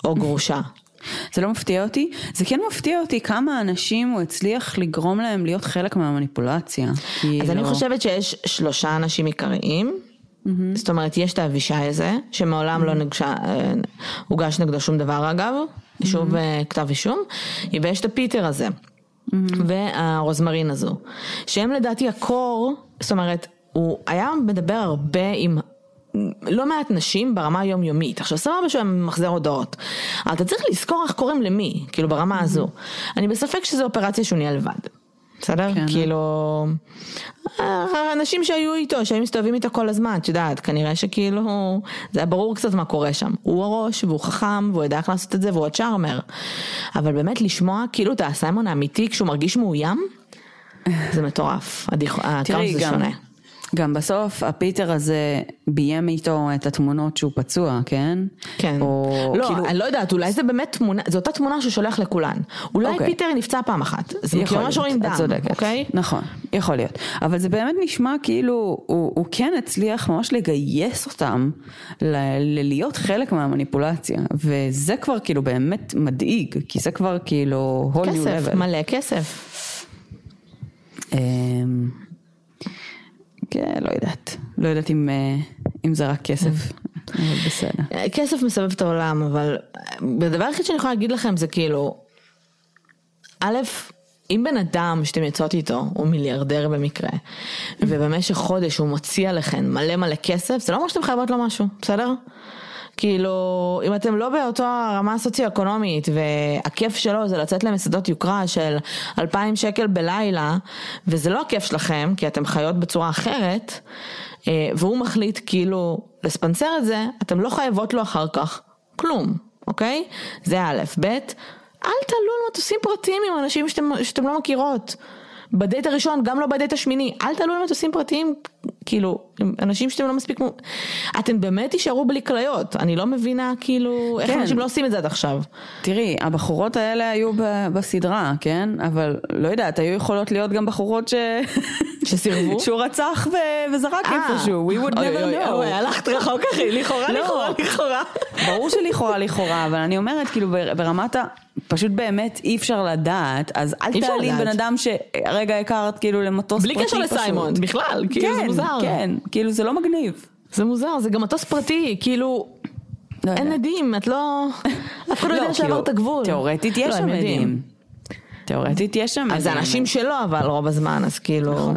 או גרושה. זה לא מפתיע אותי, זה כן מפתיע אותי כמה אנשים הוא הצליח לגרום להם להיות חלק מהמניפולציה. אז אני חושבת שיש שלושה אנשים עיקריים. זאת אומרת, יש את האבישי הזה, שמעולם לא נגשה, אה, הוגש נגדו שום דבר אגב, שוב אה, כתב אישום, ויש את הפיטר הזה, והרוזמרין הזו, שהם לדעתי הקור, זאת אומרת, הוא היה מדבר הרבה עם לא מעט נשים ברמה היומיומית. עכשיו סבבה שהוא מחזר הודעות, אבל אתה צריך לזכור איך קוראים למי, כאילו ברמה הזו. אני בספק שזו אופרציה שהוא נהיה לבד. בסדר? כן. כאילו, האנשים שהיו איתו, שהיו מסתובבים איתו כל הזמן, את יודעת, כנראה שכאילו, זה היה ברור קצת מה קורה שם. הוא הראש, והוא חכם, והוא יודע איך לעשות את זה, והוא הצ'ארמר. אבל באמת לשמוע כאילו את הסיימון האמיתי כשהוא מרגיש מאוים, זה מטורף. הדיח- תראי, זה גם, שונה. גם בסוף הפיטר הזה ביים איתו את התמונות שהוא פצוע, כן? כן. או לא, כאילו, אני לא יודעת, אולי זה באמת תמונה, זו אותה תמונה שהוא שולח לכולן. אולי אוקיי. פיטר נפצע פעם אחת. זה יכול להיות, רואים דם, את צודקת. אוקיי? נכון, יכול להיות. אבל זה באמת נשמע כאילו הוא, הוא כן הצליח ממש לגייס אותם ל- ללהיות חלק מהמניפולציה. וזה כבר כאילו באמת מדאיג, כי זה כבר כאילו whole new כסף. מלא כסף. כן, לא יודעת. לא יודעת אם, אה, אם זה רק כסף, אבל בסדר. כסף מסבב את העולם, אבל הדבר היחיד שאני יכולה להגיד לכם זה כאילו, א', אם בן אדם שאתם יוצאות איתו הוא מיליארדר במקרה, ובמשך חודש הוא מוציא עליכם מלא מלא כסף, זה לא אומר שאתם חייבות לו משהו, בסדר? כאילו, אם אתם לא באותו הרמה סוציו-אקונומית והכיף שלו זה לצאת למסעדות יוקרה של 2,000 שקל בלילה, וזה לא הכיף שלכם, כי אתם חיות בצורה אחרת, אה, והוא מחליט כאילו לספנסר את זה, אתם לא חייבות לו אחר כך כלום, אוקיי? זה א', ב', אל תעלו על מטוסים פרטיים עם אנשים שאתם, שאתם לא מכירות. בדייט הראשון, גם לא בדייט השמיני, אל תעלו על מטוסים פרטיים, כאילו, אנשים שאתם לא מספיק, אתם באמת תישארו בלי כליות, אני לא מבינה כאילו, איך כן. אנשים לא עושים את זה עד עכשיו. תראי, הבחורות האלה היו ב- בסדרה, כן? אבל לא יודעת, היו יכולות להיות גם בחורות ש... שסירבו? שהוא רצח ו... וזרק אה. איפשהו, we would אוי, never אוי, know. אוי, הלכת רחוק אחי, לכאורה, לא. לכאורה, לכאורה. ברור שלכאורה לכאורה, אבל אני אומרת, כאילו בר- ברמת ה... פשוט באמת אי אפשר לדעת, אז אל תעלי בן. אדם שהרגע הכרת כאילו למטוס בלי פרטי קשר פשוט. לסיימון, בכלל, כאילו זה כן, מוזר. כן, כאילו זה לא מגניב. זה מוזר, זה גם מטוס פרטי, כאילו, לא אין. עדים, את לא, אף אחד לא יודע שעבר את הגבול. תיאורטית לא, יש שם יודעים. עדים. תיאורטית יש שם אז זה עדים. אנשים שלו, אבל רוב הזמן, אז כאילו...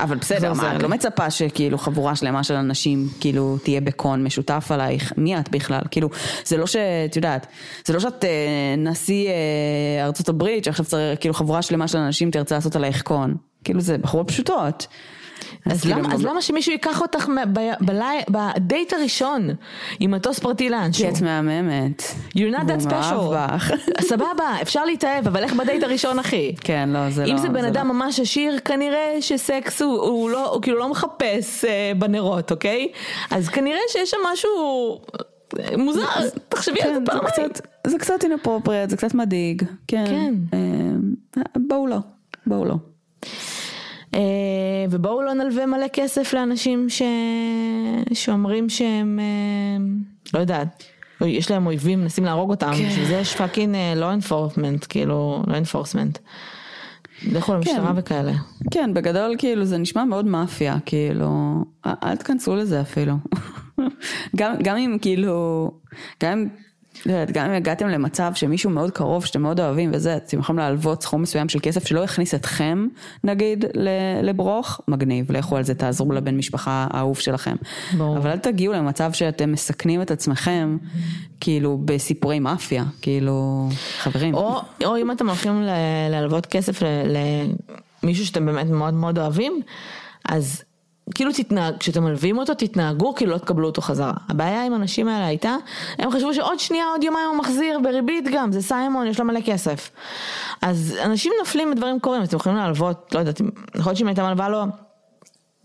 אבל בסדר, מה, את. לא מצפה שכאילו חבורה שלמה של אנשים כאילו תהיה בקון משותף עלייך, מי את בכלל? כאילו, זה לא שאת יודעת, זה לא שאת אה, נשיא אה, ארצות הברית, שעכשיו צריך, כאילו חבורה שלמה של אנשים תרצה לעשות עלייך קון. כאילו זה בחורות פשוטות. אז כאילו, למה, אז גם- למה שמישהו ייקח אותך בדייט הראשון עם מטוס פרטי לאנשהו? כי את מהממת. You're not that special. סבבה, אפשר להתאהב, אבל איך בדייט הראשון אחי? כן, לא, זה לא. אם זה בן לא. אדם ממש עשיר, כנראה שסקס הוא, הוא לא, הוא כאילו לא מחפש אה, בנרות, אוקיי? אז כנראה שיש שם משהו אה, מוזר, תחשבי על זה כן, פעמיים. זה קצת אינפרופריאט, זה קצת מדאיג. כן. כן. אה, בואו לא, בואו לא. אה, ובואו לא נלווה מלא כסף לאנשים ש... שאומרים שהם, אה, לא יודעת, יש להם אויבים, מנסים להרוג אותם, כן. בשביל זה יש פאקינג לא enforcement, כאילו, לא enforcement. לכו למשטרה כן. וכאלה. כן, בגדול כאילו זה נשמע מאוד מאפיה, כאילו, אל תכנסו לזה אפילו. גם, גם אם כאילו, גם אם, גם אם הגעתם למצב שמישהו מאוד קרוב שאתם מאוד אוהבים וזה, אתם יכולים להלוות סכום מסוים של כסף שלא יכניס אתכם, נגיד, לברוך, מגניב, לכו על זה, תעזרו לבן משפחה האהוב שלכם. ברור. אבל אל תגיעו למצב שאתם מסכנים את עצמכם, כאילו, בסיפורי מאפיה, כאילו, חברים. או, או אם אתם הולכים ל- להלוות כסף למישהו שאתם באמת מאוד מאוד אוהבים, אז כאילו תתנהג, כשאתם מלווים אותו תתנהגו כאילו לא תקבלו אותו חזרה. הבעיה עם האנשים האלה הייתה, הם חשבו שעוד שנייה, עוד יומיים הוא מחזיר בריבית גם, זה סיימון, יש לו מלא כסף. אז אנשים נופלים ודברים קורים, אתם יכולים להלוות, לא יודעת, יכול להיות שאם הייתה מלווה לו,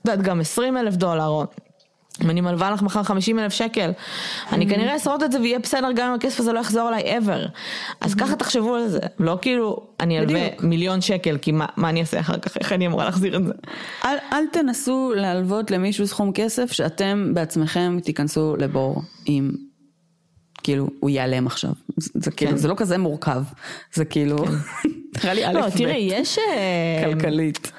לא יודעת, גם 20 אלף דולר, או אם אני מלווה לך מחר 50 אלף שקל, אני כנראה אשרוד את זה ויהיה בסדר גם אם הכסף הזה לא יחזור אליי ever. אז ככה תחשבו על זה, לא כאילו אני אלווה. מיליון שקל, כי מה, מה אני אעשה אחר כך, איך אני אמורה להחזיר את זה? אל, אל תנסו להלוות למישהו סכום כסף שאתם בעצמכם תיכנסו לבור עם, כאילו, הוא ייעלם עכשיו. זה, כאילו, כן. זה לא כזה מורכב. זה כאילו, נראה לי א' לא, ב', תראי, יש... אה, כלכלית.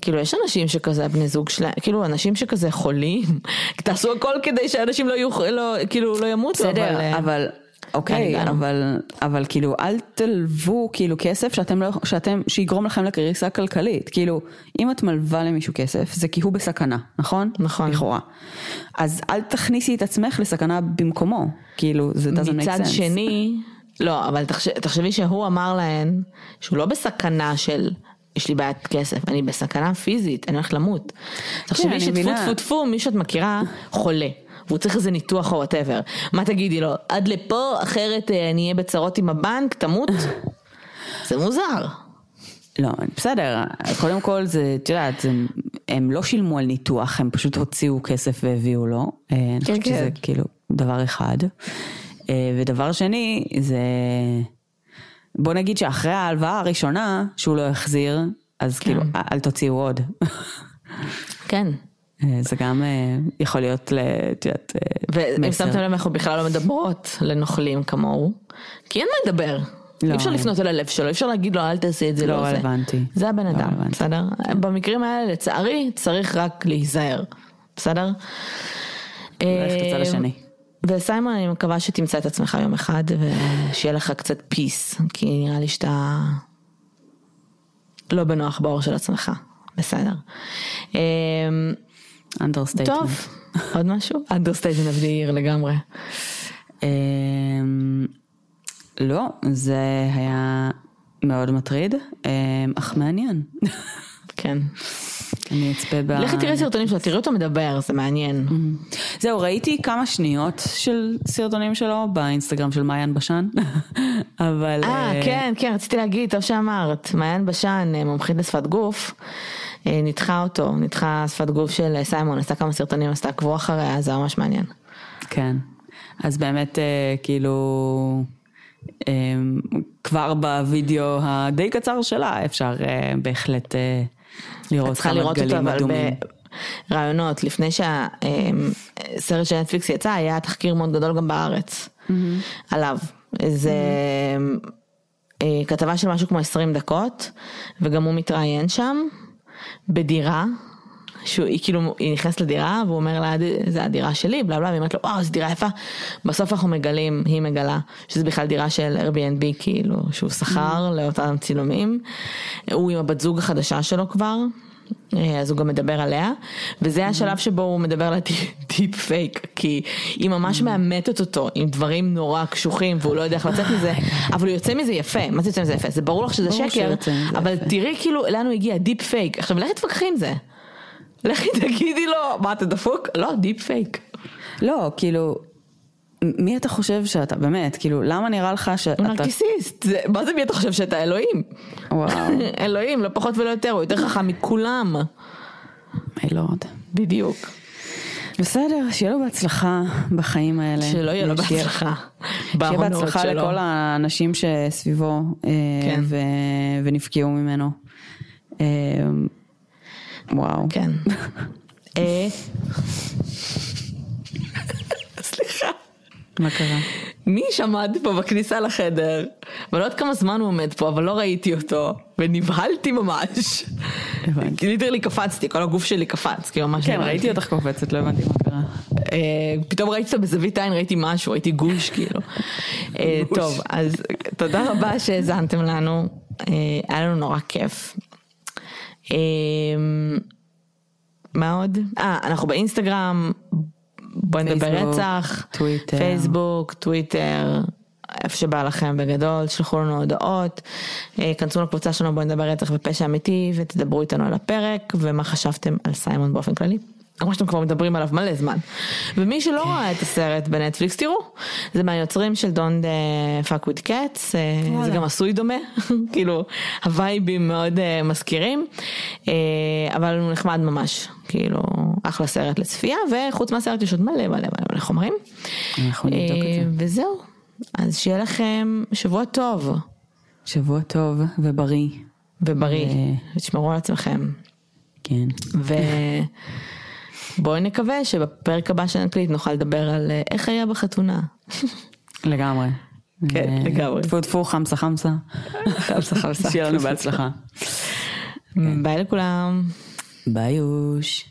כאילו יש אנשים שכזה הבני זוג שלהם, כאילו אנשים שכזה חולים, תעשו הכל כדי שאנשים לא יהיו, לא, כאילו לא ימותו, בסדר, אה, אבל, אוקיי, הגענו? אבל, אבל כאילו, אל תלוו כאילו כסף שאתם לא, שאתם, שיגרום לכם לקריסה כלכלית. כאילו, אם את מלווה למישהו כסף, זה כי הוא בסכנה, נכון? נכון. לכאורה. אז אל תכניסי את עצמך לסכנה במקומו. כאילו, זה doesn't make מצד sense. שני, לא, אבל תחש, תחשבי שהוא אמר להן שהוא לא בסכנה של יש לי בעיית כסף, אני בסכנה פיזית, אני הולכת למות. תחשבי כן, אני שטפו. טפו טפו, מי שאת מכירה חולה. והוא צריך איזה ניתוח או whatever. מה תגידי לו? עד לפה, אחרת אה, אני אהיה בצרות עם הבנק, תמות? זה מוזר. לא, בסדר, קודם כל זה, את יודעת, זה- הם לא שילמו על ניתוח, הם פשוט הוציאו כסף והביאו לו. אה, אני חושבת כן. שזה כאילו דבר אחד. אה, ודבר שני, זה, בוא נגיד שאחרי ההלוואה הראשונה שהוא לא החזיר, אז כאילו, אל תוציאו עוד. כן. אה, זה גם אה, יכול להיות, את יודעת, אה, ואם מסר. שמתם לב אנחנו בכלל לא מדברות לנוכלים כמוהו, כי אין מה לדבר. לא. אי אפשר לפנות אל הלב שלו, אי אפשר להגיד לו אל תעשה את זה, לא לא זה. רלוונטי. זה הבן לא אדם, רלוונטי. בסדר? במקרים האלה לצערי צריך רק להיזהר, בסדר? ללכת לצד השני. וסיימון אני מקווה שתמצא את עצמך יום אחד ושיהיה לך קצת peace, כי נראה לי שאתה לא בנוח בעור של עצמך, בסדר. understatement. טוב, עוד משהו? understatement of the year לגמרי. אמ, לא, זה היה מאוד מטריד, אמ, אך מעניין. כן. אני אצפה ב... לכי תראי סרטונים שלו, תראי אותו מדבר, זה מעניין. זהו, ראיתי כמה שניות של סרטונים שלו באינסטגרם של מעיין בשן, אבל... אה, כן, כן, רציתי להגיד, טוב שאמרת, מעיין בשן, אה, מומחית לשפת גוף, אה, ניתחה אותו, ניתחה שפת גוף של אה, סיימון, עשתה כמה סרטונים, עשתה עקבו אחריה, זה ממש מעניין. כן, אז באמת אה, כאילו אה, כבר בווידאו הדי קצר שלה אפשר אה, בהחלט אה, לראות כמה לראות דגלים אדומים. ברעיונות, לפני שהסרט של נטפליקס יצא, היה תחקיר מאוד גדול גם בארץ, עליו. זה אה, כתבה של משהו כמו 20 דקות, וגם הוא מתראיין שם, בדירה. שהוא, היא כאילו, היא נכנסת לדירה והוא אומר לה, זה הדירה שלי, בלה בלה, והיא אומרת לו, וואו, זו דירה יפה. בסוף אנחנו מגלים, היא מגלה, שזה בכלל דירה של Airbnb, כאילו, שהוא שכר לאותם צילומים. הוא עם הבת זוג החדשה שלו כבר, אה, אז הוא גם מדבר עליה, וזה השלב שבו הוא מדבר על הטיפ פייק, כי היא ממש מאמתת אותו עם דברים נורא קשוחים והוא לא יודע איך לצאת מזה, אבל הוא יוצא מזה יפה, מה זה יוצא מזה יפה? זה ברור לך שזה שקר, אבל. תראי כאילו לאן הוא הגיע, deep fake, עכשיו לכי תתווכחי עם זה. לכי תגידי לו, מה אתה דפוק? לא, deep fake. לא, כאילו, מי אתה חושב שאתה, באמת, כאילו, למה נראה לך הוא שאתה... נרקיסיסט, זה- מה זה מי אתה חושב שאתה אלוהים? וואו, אלוהים, לא פחות ולא יותר, הוא יותר חכם מכולם. my lord. בדיוק. בסדר, שיהיה לו בהצלחה בחיים האלה. שלא יהיה לו בהצלחה. שיהיה בהצלחה שלו. לכל האנשים שסביבו אה, כן. ו- ונפגעו ממנו. וואו. כן. אה, סליחה. מה קרה? מי שעמד פה בכניסה לחדר, ואני לא יודעת כמה זמן הוא עומד פה, אבל לא ראיתי אותו, ונבהלתי ממש. הבנתי. ליטרלי קפצתי, כל הגוף שלי קפץ, כי ממש כן. ראיתי אותך קופצת, לא הבנתי מה קרה. אה, פתאום ראיתי אותו בזווית עין, ראיתי משהו, ראיתי גוש כאילו. אה. טוב, אז תודה רבה שהאזנתם לנו, היה לנו נורא כיף. אה, מה עוד? אה, אנחנו באינסטגרם, בואי נדבר רצח, טוויטר. פייסבוק, טוויטר, איפה שבא לכם בגדול, שלחו לנו הודעות, אה, כנסו לקבוצה שלנו בואי נדבר רצח ופשע אמיתי ותדברו איתנו על הפרק ומה חשבתם על סיימון באופן כללי. כמו שאתם כבר מדברים עליו מלא זמן. ומי שלא ראה את הסרט בנטפליקס תראו, זה מהיוצרים של Don't uh, fuck with cats, uh, זה. גם עשוי דומה, כאילו הווייבים מאוד uh, מזכירים, uh, אבל הוא נחמד ממש, כאילו אחלה סרט לצפייה, וחוץ מהסרט יש עוד מלא מלא מלא מלא חומרים. אנחנו נבדוק את אה, זה. וזהו, אז שיהיה לכם שבוע טוב שבוע טוב ובריא. ובריא, ו- ותשמרו על עצמכם. כן. ובואי נקווה שבפרק הבא של אנגלית נוכל לדבר על אה, איך היה בחתונה. לגמרי. כן, ו- לגמרי. טפו טפו חמסה חמסה. חמסה, חמסה. שיהיה לנו בהצלחה. ביי לכולם. ביי אוש.